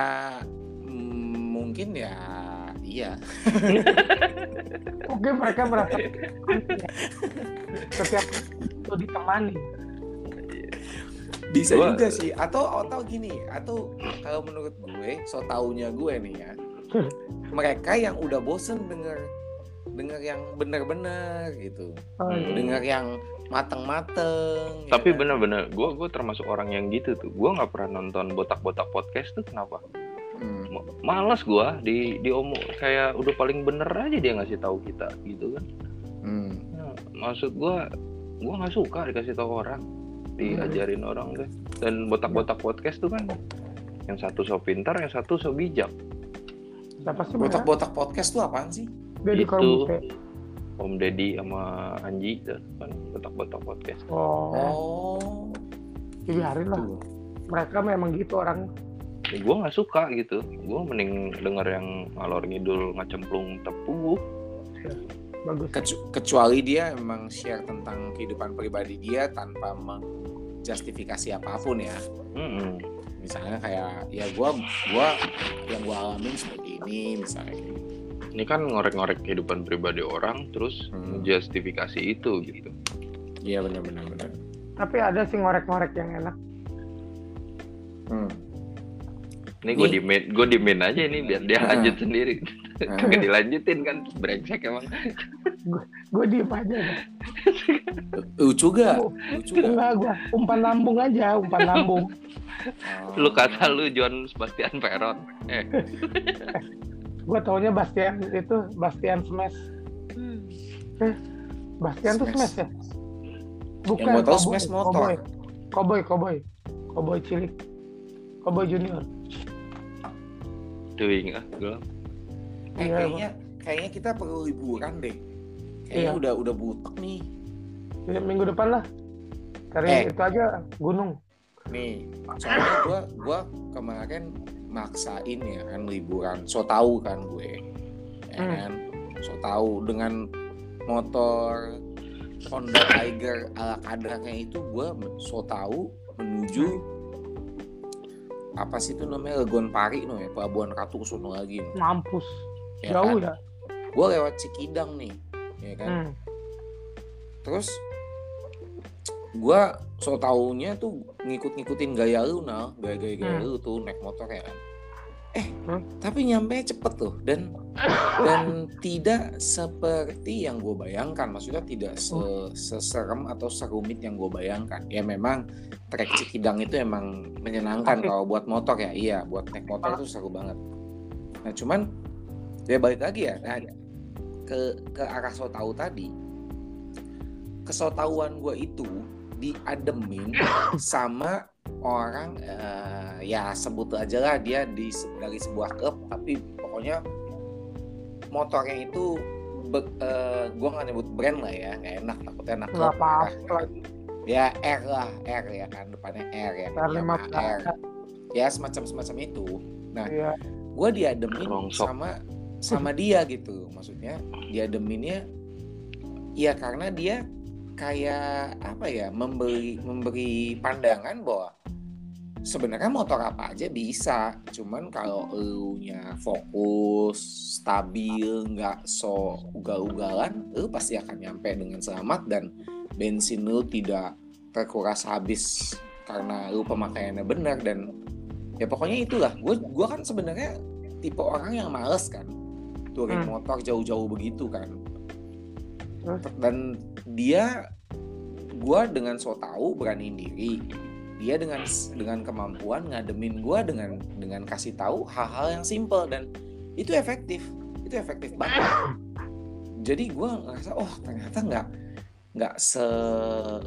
mm, mungkin ya iya. mungkin mereka merasa setiap itu ditemani Bisa Gua- juga sih. Atau atau gini, atau kalau menurut gue, so taunya gue nih ya. mereka yang udah bosen denger denger yang bener-bener gitu. Oh, Hmm. iya. Denger yang mateng-mateng. ya tapi kan? bener-bener gua gua termasuk orang yang gitu tuh gua nggak pernah nonton botak-botak podcast tuh kenapa Hmm. Ma- malas gua di diomong kayak udah paling bener aja dia ngasih tahu kita gitu kan Hmm. Nah, maksud gua gua nggak suka dikasih tahu orang diajarin orang deh dan botak-botak podcast tuh kan yang satu so pintar yang satu so bijak siapa sih mereka Botak-botak podcast tuh apaan sih? Deddy Itu. Corbuzier Om Deddy sama Anji kan botak-botak podcast oh, Oh. dibiarin lah Tuh. mereka memang gitu orang ya, gue nggak suka gitu gue mending denger yang ngalor ngidul ngacemplung tepuh bagus Kecu- kecuali dia emang share tentang kehidupan pribadi dia tanpa menjustifikasi apa pun ya. Mm-mm. Misalnya kayak ya gua gua yang gua alamin seperti ini misalnya. Ini kan ngorek-ngorek kehidupan pribadi orang terus Hmm. justifikasi itu gitu Iya benar benar benar. tapi ada sih ngorek-ngorek yang enak Hmm. ini gue dimin gue dimin aja ini biar dia Nah. lanjut sendiri Gak dilanjutin kan brengsek emang. gue diem aja dah. lucu gak Oh, lucu gak gue umpan lambung aja umpan lambung Oh. Lu kata lu John Sebastian Veron. Eh, gue taunya Bastian itu Bastian Smash. Eh Bastian tuh Smash. Smash. Ya bukan Yang tahu Cowboy, Smash motor. Cowboy Cowboy Cowboy Cowboy cilik. Cowboy Junior. Doing ah, gelap. Eh, kayaknya kayaknya kita perlu liburan deh. Kayaknya Iya. udah udah butek nih. Ya, minggu depan lah. Cari Eh. itu aja gunung. Nih soalnya gua gua kemarin maksain ya kan liburan so tahu kan gue ya Hmm. kan so tahu dengan motor Honda Tiger ala kadarnya itu gua so tahu menuju apa sih itu namanya Legon Pari no ya Pelabuhan Ratu sono lagi no. mampus Ya jauh kan? ya Gua lewat Cikidang nih ya kan hmm. terus gua so taunya tuh ngikut-ngikutin gaya lu nah gaya-gaya gaya Hmm. lu tuh naik motor ya kan? Eh Hmm. tapi nyampe cepet tuh. Dan dan tidak seperti yang gue bayangkan. Maksudnya tidak se seserem atau serumit yang gue bayangkan. Ya memang trek Cikidang itu emang menyenangkan kalau buat motor ya. Iya buat naik motor itu seru banget. Nah cuman ya balik lagi ya. Nah, ke ke arah so tahu tadi. Kesotauan gue itu diademin sama orang eh, ya sebut aja lah dia di dari sebuah klub tapi pokoknya motornya itu be, eh, gue nggak nyebut brand lah ya nggak enak takutnya anak Nggak klub kan. ya R lah R ya kan depannya R ya kan R15 Yamaha R ya semacam semacam itu Iya. gue diademin Rongsok. sama sama dia gitu maksudnya diademinnya ya karena dia kayak apa ya memberi memberi pandangan bahwa sebenarnya motor apa aja bisa cuman kalau elunya fokus stabil nggak so ugal-ugalan lu pasti akan nyampe dengan selamat dan bensin lu tidak terkuras habis karena lu pemakaiannya benar dan ya pokoknya itulah gue gua kan sebenarnya tipe orang yang males kan touring Hmm. motor jauh-jauh begitu kan? Dan dia gua dengan so tahu berani diri dia dengan dengan kemampuan ngademin gua dengan dengan kasih tahu hal-hal yang simple dan itu efektif. Itu efektif banget. Jadi gua ngerasa oh ternyata nggak nggak se,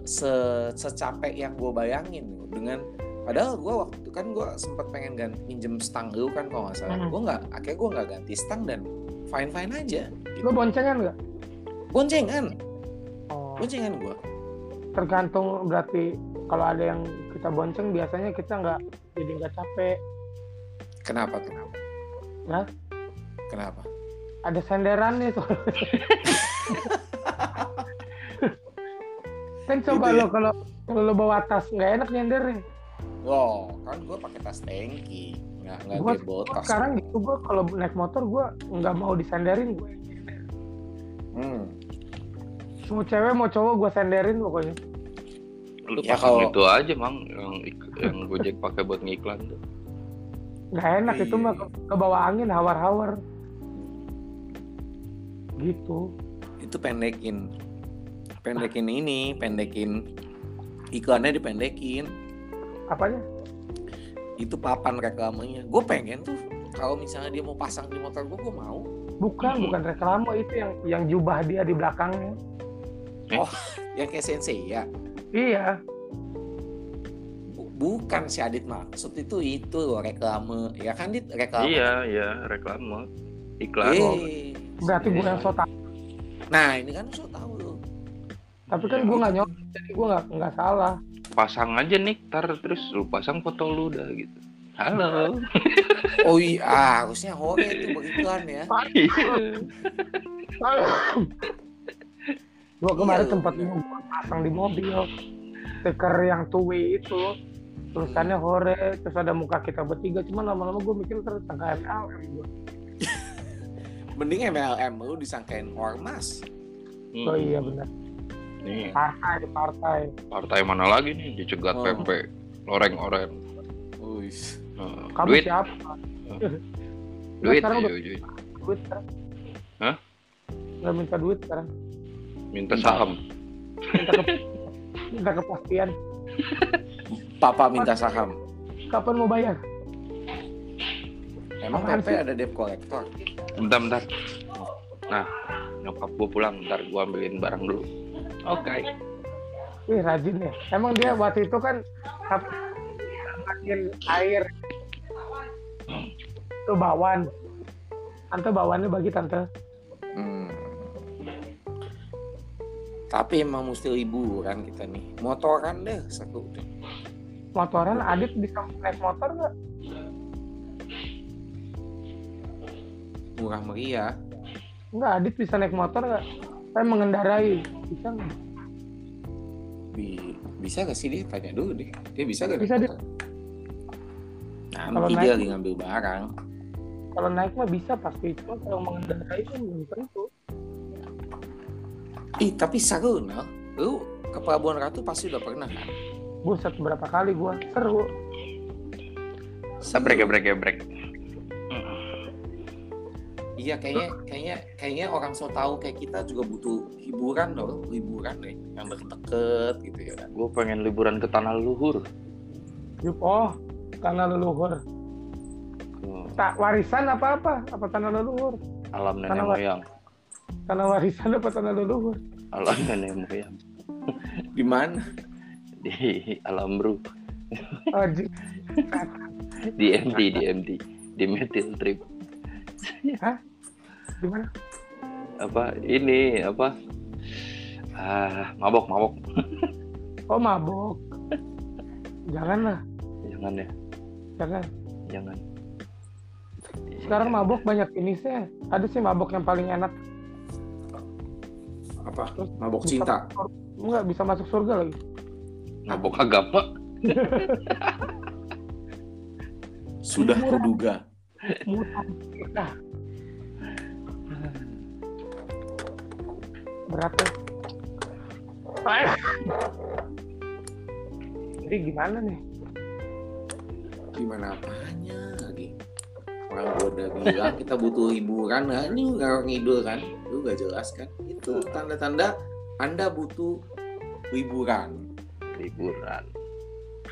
se secapek yang gue bayangin. Dengan padahal gue waktu itu kan gue sempat pengen ganti minjem stang lu kan kalau nggak salah. Hmm. gue nggak akhirnya gue nggak ganti stang dan fine fine aja. Lo boncengan nggak? Boncengan Oh, boncengan gue tergantung berarti kalau ada yang kita bonceng biasanya kita nggak jadi nggak capek. kenapa kenapa Hah? kenapa Ada senderan nih tuh. kan coba Gitu ya? lo kalau kalau lo bawa tas nggak enak nyendernya. Wow, kan gue pakai tas tanki, nggak nggak Gua tas. sekarang gitu gue kalau naik motor gue nggak mau disenderin gue. Hmm. Mau cewek mau cowok gue senderin pokoknya. Lu Ya, pasang kalau- itu aja mang yang yang Gojek pakai buat ngiklan tuh. Nggak enak itu Iya. mah ke, ke bawah angin hawar-hawar. Gitu. Itu pendekin, pendekin ini, pendekin iklannya dipendekin. Apanya? Itu papan reklamenya. Gue pengen tuh kalau misalnya dia mau pasang di motor gue, gue mau. Bukan, Hmm. bukan reklame itu yang yang jubah dia di belakangnya. Yang kayak sensei ya. Iya, Bu- Bukan si Adit maksud itu itu loh reklame. Ya kan dit reklame. Iya, iya, reklame. Iklan. Eh, berarti gue yang so tau. Nah ini kan so tahu lo. Tapi kan gue nggak nyolot, jadi gue nggak nggak salah. Pasang aja nih, tar terus lu pasang foto lu udah gitu. Halo. Oh iya, harusnya hore itu beriklan ya. Gue kemarin Iya, sempat bener. mau gua pasang di mobil stiker yang two way itu tulisannya hore terus ada muka kita bertiga cuman lama-lama gue mikir terus sangka MLM gue Mending MLM lu disangkain ormas. Hmm. oh iya benar Nih, partai partai partai mana lagi nih dicegat Oh. PP, loreng oren. Wih. Nah, kamu duit, siapa duit, sekarang iya, udah- duit. duit sekarang Hah? nggak minta duit sekarang minta saham minta ke minta kepastian Papa minta saham. kapan mau bayar Emang Apaan sih? ada debt collector? bentar bentar nah nyokap gue pulang ntar gue ambilin barang dulu oke Wih rajin ya. Emang dia waktu itu kan makin air tuh bawan. Tante bawannya bagi tante. Hmm. Tapi emang mesti liburan kita nih. Motoran deh satu deh. Motoran Adit bisa naik motor nggak? Murah meriah. Nggak Adit bisa naik motor nggak? Saya mengendarai bisa nggak? Bi- bisa gak sih dia tanya dulu deh. Dia bisa gak? Bisa, dia. Nah, Kalau naik- dia lagi ngambil barang. Kalau naik mah bisa pasti. Cuma kalau mengendarai kan belum tentu. Ih, tapi seru, Nel. Lu ke Pelabuhan Ratu pasti udah pernah kan? Buset berapa kali gua seru. gebrek gebrek gebrek Iya, kayaknya kayaknya kayaknya orang so tahu kayak kita juga butuh hiburan loh, liburan deh, yang deket-deket gitu ya kan. gue pengen liburan ke tanah leluhur Yup, oh tanah leluhur. Tak warisan apa apa? Apa tanah leluhur? alam nenek moyang Tanah warisan apa tanah leluhur? alam nenek moyang Di mana? di alam bro Oh, ji- di MT di MT di metil trip gimana? apa ini apa ah mabok mabok Oh mabok. Janganlah, jangan ya jangan. jangan Sekarang mabok banyak jenisnya. Ada sih mabok yang paling enak. Apa? Terus Mabok bisa cinta. Enggak bisa masuk surga lagi. mabok agama Sudah kuduga. Mutan. Nah. Berat ya. Jadi gimana nih? Gimana apanya lagi? Orang gua udah bilang kita butuh hiburan, nah ini nggak ngidul kan? Lu gak jelas kan? Itu tanda-tanda Anda butuh liburan. liburan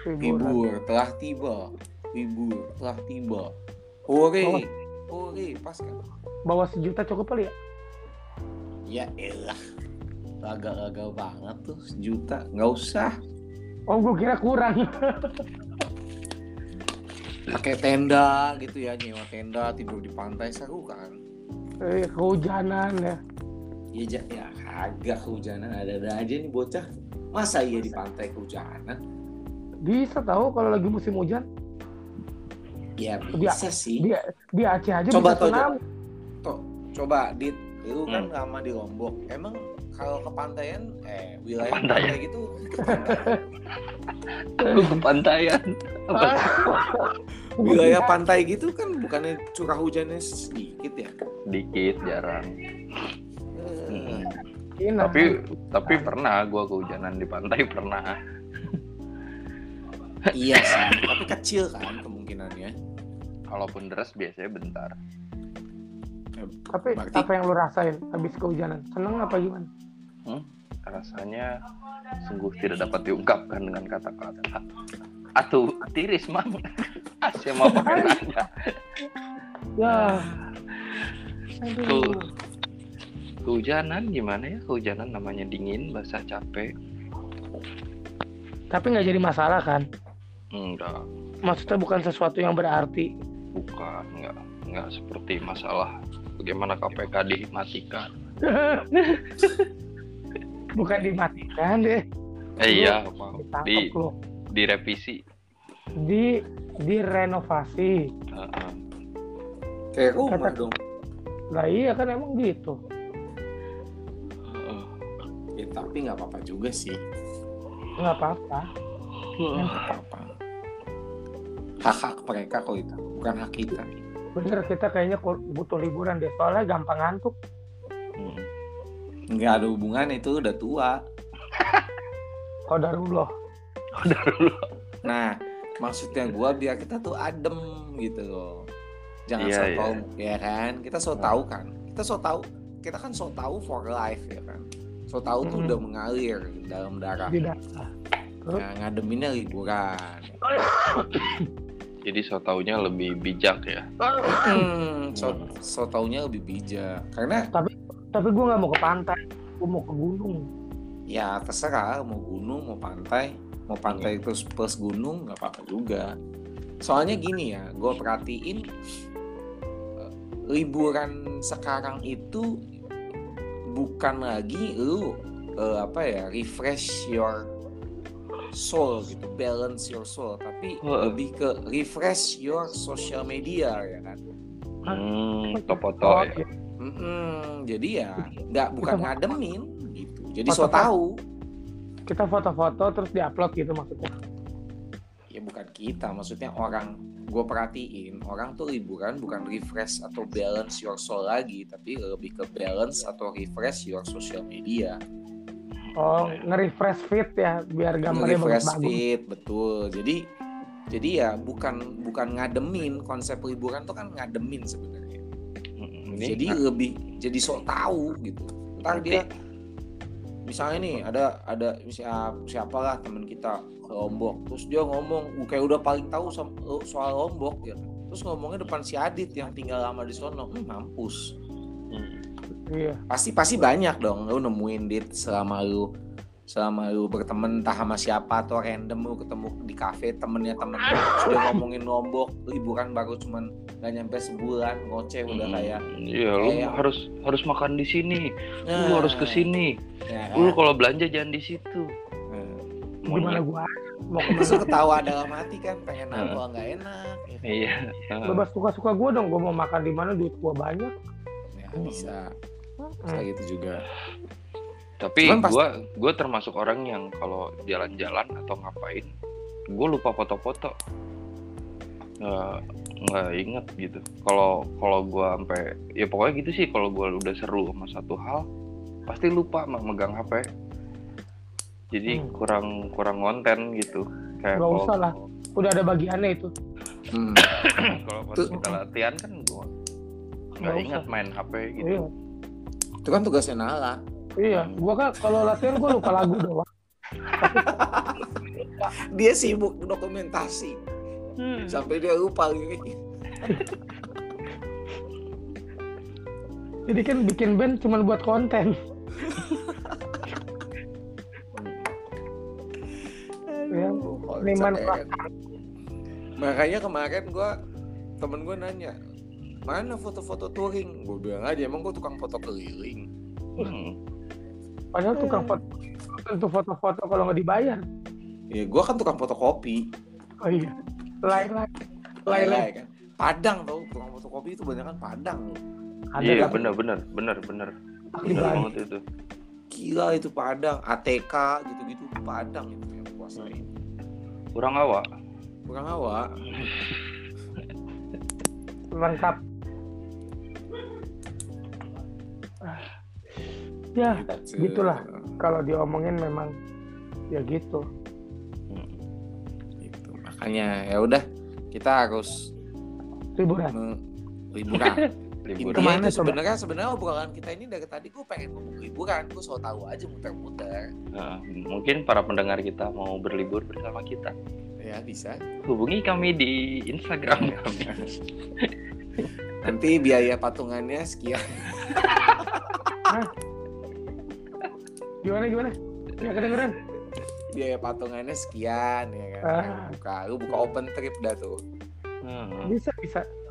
Hiburan. Libur telah tiba. Libur telah tiba. Hore. Hore, pas kan? Bawa sejuta cukup kali ya? Ya elah. Agak-agak banget tuh sejuta. Nggak usah. Oh, gue kira kurang. Pakai tenda gitu ya, nyewa tenda, tidur di pantai seru kan? Eh, kehujanan ya. Ya, ya kagak kehujanan ada-ada aja nih bocah. Masa iya di pantai kehujanan? Bisa tahu kalau lagi musim hujan. Ya bisa sih. Di, di Aceh aja Coba bisa. Coba Dit, lu kan Hmm. lama di Lombok. Emang kalau kepantaian eh wilayah pantai gitu lu kepantaian apa wilayah pantai gitu kan bukannya curah hujannya sedikit ya? dikit jarang Ini tapi tapi pernah gua kehujanan di pantai pernah iya sih, tapi kecil kan kemungkinannya. kalaupun deras biasanya bentar Eh, tapi berarti- apa yang lu rasain habis kehujanan? Seneng apa gimana? rasanya sungguh tidak dapat diungkapkan dengan kata-kata atuh tiris mang Asyik mau pakai Ya. Tuh. Kehujanan gimana ya kehujanan namanya dingin basah capek Tapi nggak jadi masalah kan? enggak Maksudnya bukan sesuatu yang berarti. bukan enggak enggak seperti masalah bagaimana KPK dimatikan Bukan dimatikan deh. eh iya di lo. direvisi Di direnovasi. Heeh. Kayak rumah Kata- dong. Lah iya kan emang gitu. Ya, tapi nggak apa-apa juga sih. Nggak apa-apa. Nggak apa-apa. Hak-hak mereka kok itu, bukan hak kita. Bener kita kayaknya butuh liburan deh. Soalnya gampang ngantuk. Hmm. Nggak ada hubungan itu udah tua. Kodarullah. dulu Nah, maksudnya gua biar kita tuh adem gitu loh. jangan Iya, so tahu ya kan kita so Hmm. tahu kan kita so tahu kita kan so tahu for life ya kan so tahu tuh Hmm. udah mengalir dalam darah. Data nah, ngademinnya liburan. Jadi so taunya lebih bijak ya. Hmm, so, so taunya lebih bijak. Karena tapi gue nggak mau ke pantai. Gue mau ke gunung. Ya terserah. Mau gunung mau pantai. Mau pantai terus plus gunung nggak apa-apa juga. Soalnya gini ya gue perhatiin eh, liburan sekarang itu bukan lagi lu eh, apa ya refresh your soul gitu balance your soul tapi Heeh. lebih ke refresh your social media ya kan Hmm, foto-foto Oh, ya. Mm-mm, jadi ya nggak bukan Kita- ngademin gitu jadi so Foto-foto. tahu kita foto-foto terus diupload gitu maksudnya ya bukan kita maksudnya orang gue perhatiin orang tuh liburan bukan refresh atau balance your soul lagi tapi lebih ke balance atau refresh your social media. Oh nge-refresh feed ya biar gambarnya refresh bagus-bagus feed betul. Jadi jadi ya bukan bukan ngademin konsep liburan tuh kan ngademin sebenarnya. Ini jadi lebih jadi sok tahu gitu. Ntar dia misalnya nih ada ada siapa siapalah teman kita ke Lombok terus dia ngomong "Uh, kayak udah paling tahu soal Lombok ya terus ngomongnya depan si Adit yang tinggal lama di sono hmm, mampus Hmm. iya pasti pasti banyak dong lu nemuin dit selama lu selama lu berteman entah sama siapa atau random lu ketemu di kafe temennya temen lu, terus dia ngomongin Lombok liburan baru cuman gak nyampe sebulan ngoceh udah Hmm, kayak Iya, lu kayak- harus harus makan di sini. Lu nah, harus ke sini. ya Lu kan? kalau belanja jangan di situ. Nah. gimana gua mau ke mana ketawa dalam hati kan pengen apa nggak enak kan? Iya. Bebas suka-suka gue dong gue mau makan di mana duit gue banyak ya bisa bisa Hmm. gitu juga Tapi Cuman pas- gua gua termasuk orang yang kalau jalan-jalan atau ngapain, gua lupa foto-foto. Nggak nggak inget gitu. Kalau kalau gua sampai ya pokoknya gitu sih kalau gua udah seru sama satu hal, pasti lupa megang HP. Jadi Hmm. kurang kurang konten gitu. Kayak Nggak kalau- usah lah. udah ada bagiannya itu hmm. kalau pas kita latihan kan gua nggak ingat main HP gitu. iya itu kan tugasnya Nala iya gue kan kalau latihan gue lupa lagu doang dia sibuk dokumentasi Hmm. sampai dia lupa liriknya jadi kan bikin band cuma buat konten Seniman ya. makanya kemarin gua temen gue nanya mana foto-foto touring? Gue bilang aja emang gue tukang foto keliling. Hmm. padahal tukang foto tentu foto-foto kalau nggak dibayar. Ya gue kan tukang fotokopi oh iya. Lain lain lain lain Lele kan. Padang tau tukang fotokopi itu banyak kan Padang. Ada Iya tapi bener bener bener bener. Bener banget banget itu. gila itu Padang ATK gitu-gitu Padang itu yang kuasain Kurang awak. kurang awak. Lengkap. Ya Gitulah. kalau diomongin memang ya gitu. Gitu. makanya ya udah kita harus liburan. liburan Liburan. Intinya Ke mana itu coba? sebenarnya sebenarnya obrolan kita ini dari tadi gue pengen ngomong liburan. Gue so tahu aja muter-muter. Nah, mungkin para pendengar kita mau berlibur bersama kita. ya bisa. Hubungi kami di Instagram kami. nanti biaya patungannya sekian. Gimana gimana? Ya kedengeran. Biaya patungannya sekian ya kan? Ah. Buka lu buka open trip dah tuh. Hmm, bisa bisa. ya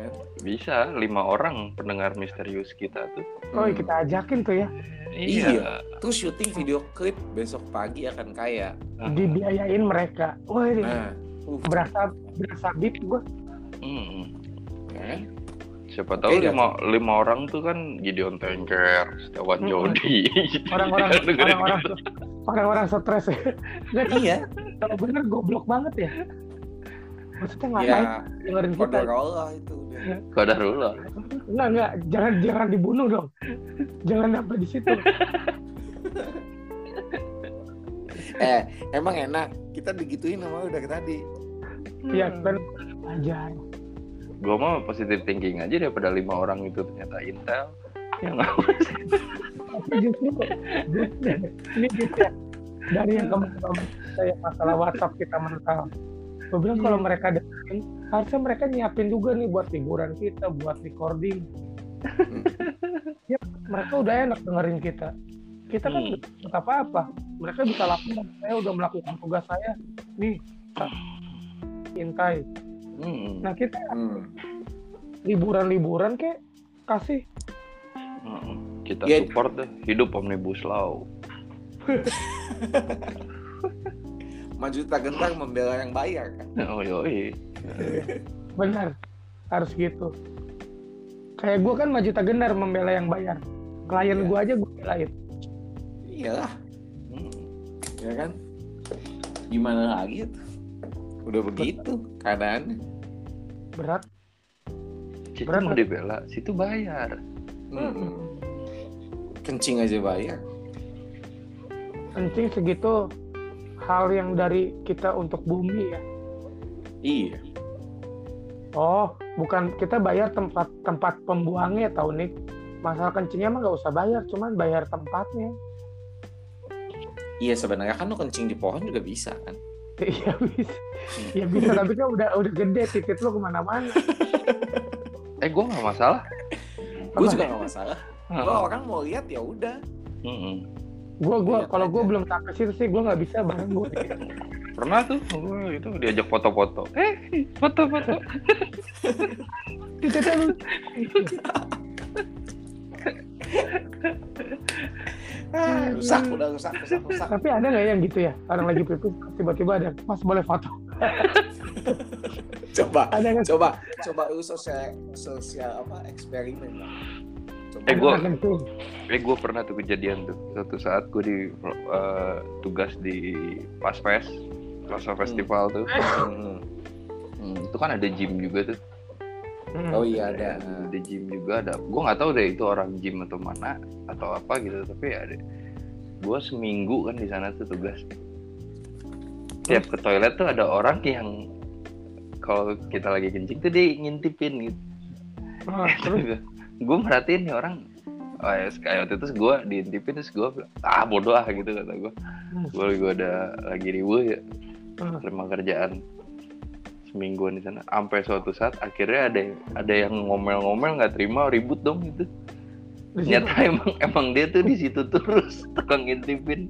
kan bisa lima orang pendengar misterius kita tuh. oh Hmm. kita ajakin tuh ya Iya. terus syuting video klip besok pagi akan kaya Ah, dibiayain mereka wah ini nah uh, berasa berasa bip gua hmm. ya kan? Siapa tahu Oke, lima, lima orang tuh kan Gideon Tanker, Setiawan Hmm. Jody. orang-orang orang-orang gitu. orang-orang stres ya iya kalau bener goblok banget ya maksudnya ngapain ya dengerin kita Kodorola itu dia. Qadarullah. enggak enggak. Jangan jangan dibunuh dong. Jangan sampai di situ. Eh emang enak. Kita digituin sama lu dari tadi ya kan aja Gue mah positive thinking aja daripada lima orang itu ternyata Intel. Ya nggak Tapi justru, justru ini justru ya, dari yang kemarin saya masalah WhatsApp kita mental. Gue bilang kalau mereka dengerin, harusnya mereka nyiapin juga nih buat liburan kita, buat recording. ya, mereka udah enak dengerin kita. Kita kan Hmm. nggak dapat apa-apa. Mereka bisa lakukan. Saya udah melakukan tugas saya. Nih, intai. Hmm. Nah kita Hmm. liburan-liburan kayak kasih Hmm. Kita Ya. support deh. Hidup Omnibus Law. Maju tak gentar membela yang bayar kan. Oh yoi. benar harus gitu. Kayak gue kan maju tak gendar membela yang bayar. Klien Iya. gue aja gue belain. Iyalah, Hmm. ya kan? Gimana lagi tuh? Udah begitu keadaannya. Berat. Situ Berat, mau dibela, situ bayar. Hmm. Kencing aja bayar. Kencing segitu hal yang dari kita untuk bumi ya. Iya. Oh, bukan kita bayar tempat tempat pembuangnya tahu nih. Masalah kencingnya mah nggak usah bayar, cuman bayar tempatnya. Iya sebenarnya kan lo kencing di pohon juga bisa kan. Iya bisa, ya bisa tapi kan udah udah gede titik lo ke mana-mana. Eh gue nggak masalah. Gue juga gak masalah. Gue orang mau lihat ya udah. Hmm. Gue gua Lihat kalau gue aja. belum sampai situ sih gue nggak bisa bareng gue. Pernah tuh gue itu diajak foto-foto. Eh foto-foto. Lu. Ah, rusak, udah rusak, rusak, rusak. Tapi ada nggak yang gitu ya? Orang lagi pipis tiba-tiba ada, Mas boleh foto? Coba, Ada coba, coba lu sosial, sosial apa eksperimen lah. Eh, gitu. Eh gue pernah tuh kejadian tuh. Suatu saat gue di eh, tugas di Pasfest, Plaza Festival tuh. Hmm. Hmm, itu kan ada gym juga tuh. Hmm. Oh iya ada. Ada gym juga ada. Gue nggak tahu deh itu orang gym atau mana atau apa gitu. Tapi ada. Gue seminggu kan di sana tuh tugas. Tiap ke toilet tuh ada orang yang kalau kita lagi kencing tuh dia ngintipin gitu. Ah, terus gue merhatiin nih orang oh, ya, kayak waktu itu gue diintipin terus gue bilang ah bodoh ah gitu kata gue gue gue ada lagi ribu ya Hmm. terima kerjaan semingguan di sana sampai suatu saat akhirnya ada yang ada yang ngomel-ngomel nggak terima ribut dong gitu ternyata emang emang dia tuh di situ terus tukang ngintipin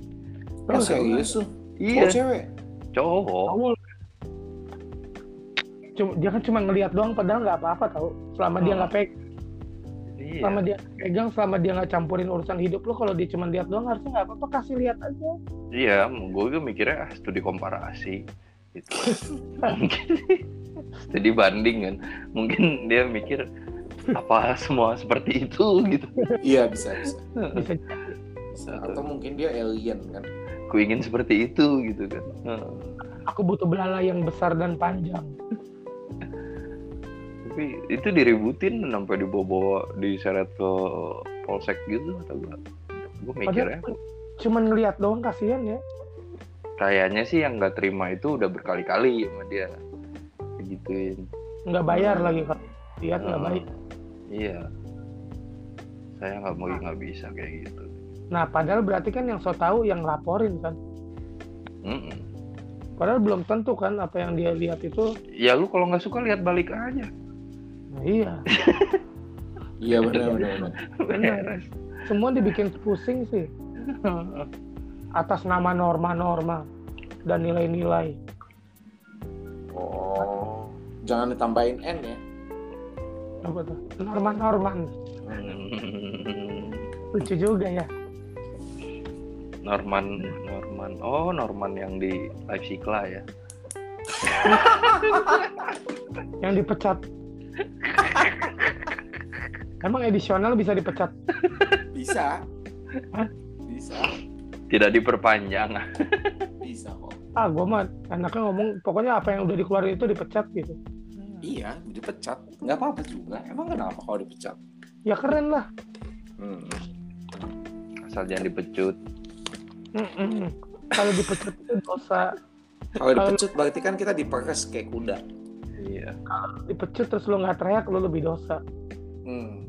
Oh, Terus serius tuh? iya Oh cewek? cowok Awal. Cuma, dia kan cuma ngelihat doang padahal nggak apa-apa tahu. Selama dia Hmm. nggak pegang, iya selama dia pegang, selama dia nggak campurin urusan hidup lo, kalau dia cuma lihat doang harusnya nggak apa-apa kasih lihat aja. iya gue juga mikirnya ah studi komparasi gitu mungkin jadi banding kan mungkin dia mikir apa semua seperti itu gitu Iya bisa, bisa. Bisa bisa. Atau mungkin dia alien kan? ku ingin seperti itu gitu kan Heeh. aku butuh belalai yang besar dan panjang. Tapi itu diributin sampai dibawa diseret ke polsek gitu atau gue gue mikirnya Padahal cuma ngelihat doang kasihan ya. kayaknya sih yang nggak terima itu udah berkali-kali sama dia gituin Nggak bayar lagi kan. Lihat nggak bayar. iya saya nggak mau nggak bisa kayak gitu Nah, padahal berarti kan yang so tahu yang laporin kan. Mm-mm. Padahal belum tentu kan apa yang dia lihat itu. ya lu kalau nggak suka lihat balik aja iya, Iya benar benar. benar. Benar. Beres. semua dibikin pusing sih atas nama norma-norma dan nilai-nilai. Oh, jangan ditambahin n ya. Apa tuh? Norma-norma. Hmm. Lucu juga ya. Norman Norman oh Norman yang di Leipzig lah ya Yang dipecat. Emang edisional bisa dipecat? Bisa. Hah? Bisa. tidak diperpanjang Bisa kok. Ah, gue mah enaknya ngomong, pokoknya apa yang udah dikeluarin itu dipecat gitu. Iya, dipecat. Nggak apa-apa juga. Emang kenapa kalau dipecat? Ya keren lah. Hmm. asal jangan dipecut. Kalau dipecat itu dosa. Kalau dipecut berarti kan kita diperes kayak kuda. Iya. dipecut terus lu nggak teriak lu lebih dosa Hmm.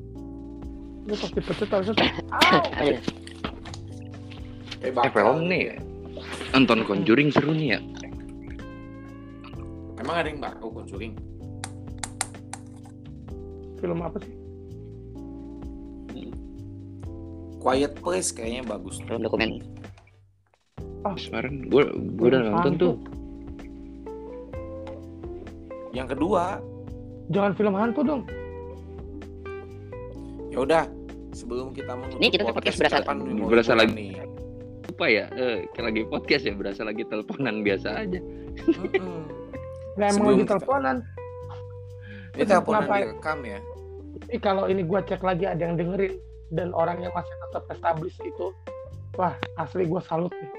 lu pas dipecut harusnya Au! Eh, Eh bakal. film nih nonton Conjuring seru nih ya. Emang ada yang baru Conjuring? film apa sih Quiet Place kayaknya bagus. film dokumen Kemarin gue gue udah nonton tuh. Yang kedua, jangan film hantu dong ya udah sebelum kita menutup Ini kita tuh podcast berasa- berasa lagi. nih? Lupa ya, eh, kayak lagi podcast ya berasa lagi teleponan biasa aja. Mm-mm. nggak emang lagi kita- teleponan Ini teleponan direkam ya. Ih, kalau ini gua cek lagi ada yang dengerin dan orangnya masih tetap establish itu wah asli gua salut nih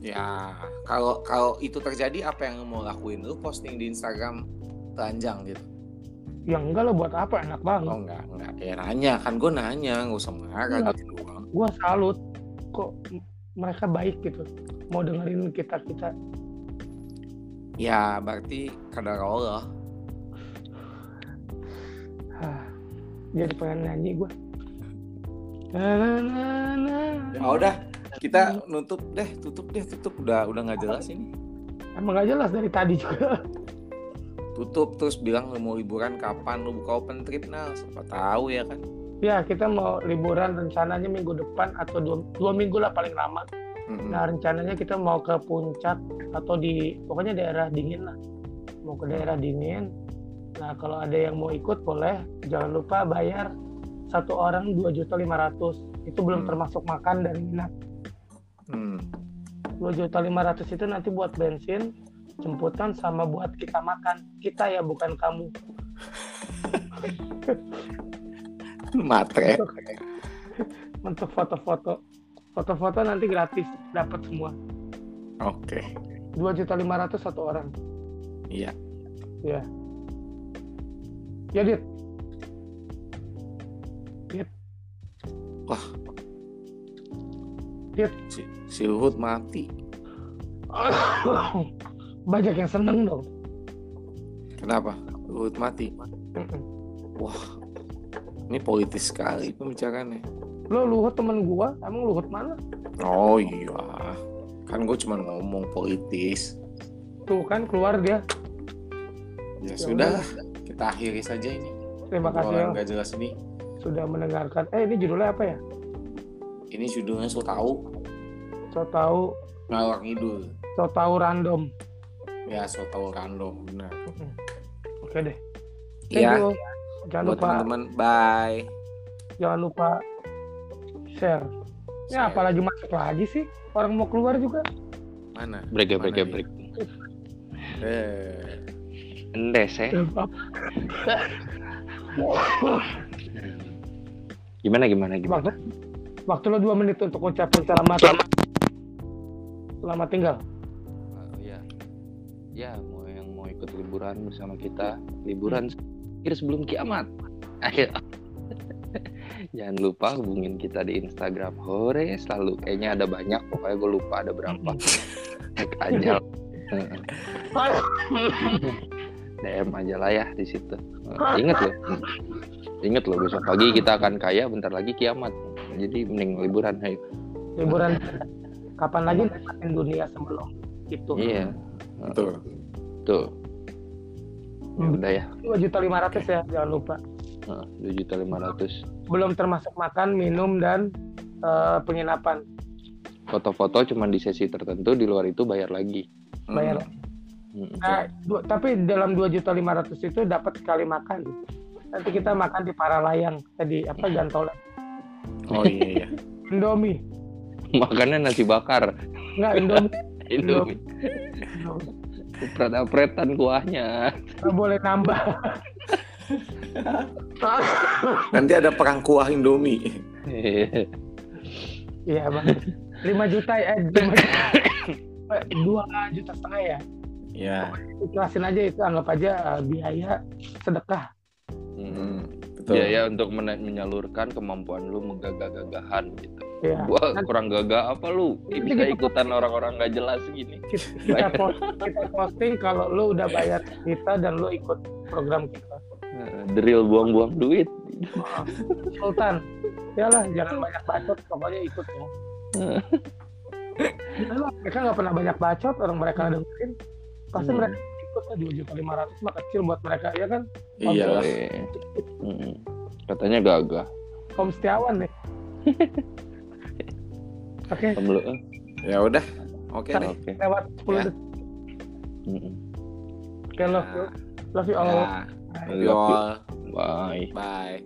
Ya, kalau kalau itu terjadi apa yang mau lakuin? Lu posting di Instagram telanjang gitu? yang enggak lah buat apa enak banget Oh enggak, enggak. Ya nanya, kan gue nanya, nggak usah marah Enggak. gitu doang. gua salut kok mereka baik gitu mau dengerin kita kita Ya, berarti kadar Allah. ah, jadi pengen nyanyi gua na, na, na, na. Ya udah, kita nutup deh, tutup deh, tutup. Udah udah nggak jelas ini. emang gak jelas dari tadi juga Tutup terus bilang lu mau liburan kapan lu buka open trip nah siapa tahu ya kan. ya kita mau liburan rencananya minggu depan atau dua, dua minggu lah paling lama Mm-mm. Nah rencananya kita mau ke puncak atau di pokoknya daerah dingin lah. Mau ke daerah dingin. Nah kalau ada yang mau ikut boleh. Jangan lupa bayar satu orang dua juta lima ratus. Itu belum Hmm. termasuk makan dan minat. Hmm. Dua juta lima ratus itu nanti buat bensin, jemputan sama buat kita makan. Kita ya bukan kamu. Matre. Untuk foto-foto. Foto-foto nanti gratis dapat semua. Oke. Dua juta lima ratus satu orang. Iya. Ya. Ya, Dit. Si, si Luhut mati. Banyak yang seneng dong. Kenapa? Luhut mati. Ini politis sekali pembicaraannya. Lo Luhut temen gua, emang Luhut mana? Oh iya. Kan gue cuma ngomong politis. Tuh kan keluar dia. Ya Ya sudah. Kita akhiri saja ini. Terima kasih Obrolan ya nggak jelas ini. sudah mendengarkan. Eh ini judulnya apa ya? Ini judulnya so tahu So tahu, ngalor ngidul. so tahu random. Ya so tahu random benar. Oke deh. Thank Iya. you. Jangan Buat lupa, teman-teman, bye. jangan lupa share. Ya Share. apalagi masuk lagi sih? Orang mau keluar juga. Mana? Break ya, break ya, break. Eh. Endes ya. Gimana gimana gimana? Waktu, waktu lo dua menit untuk ucapin selamat. Selamat. Tinggal. Oh, ya. Ya, mau yang mau ikut liburan bersama kita, liburan akhir sebelum kiamat. Ayo. Jangan lupa hubungin kita di Instagram Hore selalu kayaknya ada banyak pokoknya gue lupa ada berapa. Cek aja. DM aja lah ya di situ. Ingat loh. Ingat loh besok pagi kita akan kaya bentar lagi kiamat. Jadi mending liburan ayo. Liburan. Kapan lagi nikmatin dunia sebelum itu? Iya. Betul. Tuh. Ya udah ya. Dua juta lima ratus ya, jangan lupa. Dua juta lima ratus. Belum termasuk makan, minum dan eh, penginapan. Foto-foto cuma di sesi tertentu, di luar itu bayar lagi. Bayar. Mm. Nah, du- tapi dalam dua juta lima ratus itu dapat sekali makan. Nanti kita makan di Paralayang, tadi apa Gantole. Oh iya iya. Indomie. Makannya nasi bakar. Enggak, Indomie. Indomie. Indomie. Upret-upretan kuahnya. Nggak boleh nambah. Nanti ada perang kuah Indomie. Iya, Bang. 5 juta ya, eh, 5 juta. Dua juta setengah ya. Ya. Ikhlasin aja itu, anggap aja eh, biaya sedekah. Hmm. Betul. Ya ya untuk men- menyalurkan kemampuan lu menggagah-gagahan gitu. ya Gua kan kurang gagah apa lu? Iya, Bisa ikutan orang-orang nggak jelas gini. kita, kita, post, kita posting kalau lu udah bayar kita dan lu ikut program kita The real buang-buang duit. Sultan ya lah jangan banyak bacot pokoknya ikut ya Lah, mereka nggak pernah banyak bacot orang mereka dengerin pasti Hmm. mereka lah dua juta lima ratus mah kecil buat mereka ya kan? Iya, iya. katanya gagah. Om Setiawan nih oke. Okay. Eh. ya udah. Oke okay, lewat sepuluh ya. detik oke love you. Love you all. Ya. Love you. all. Bye. Bye.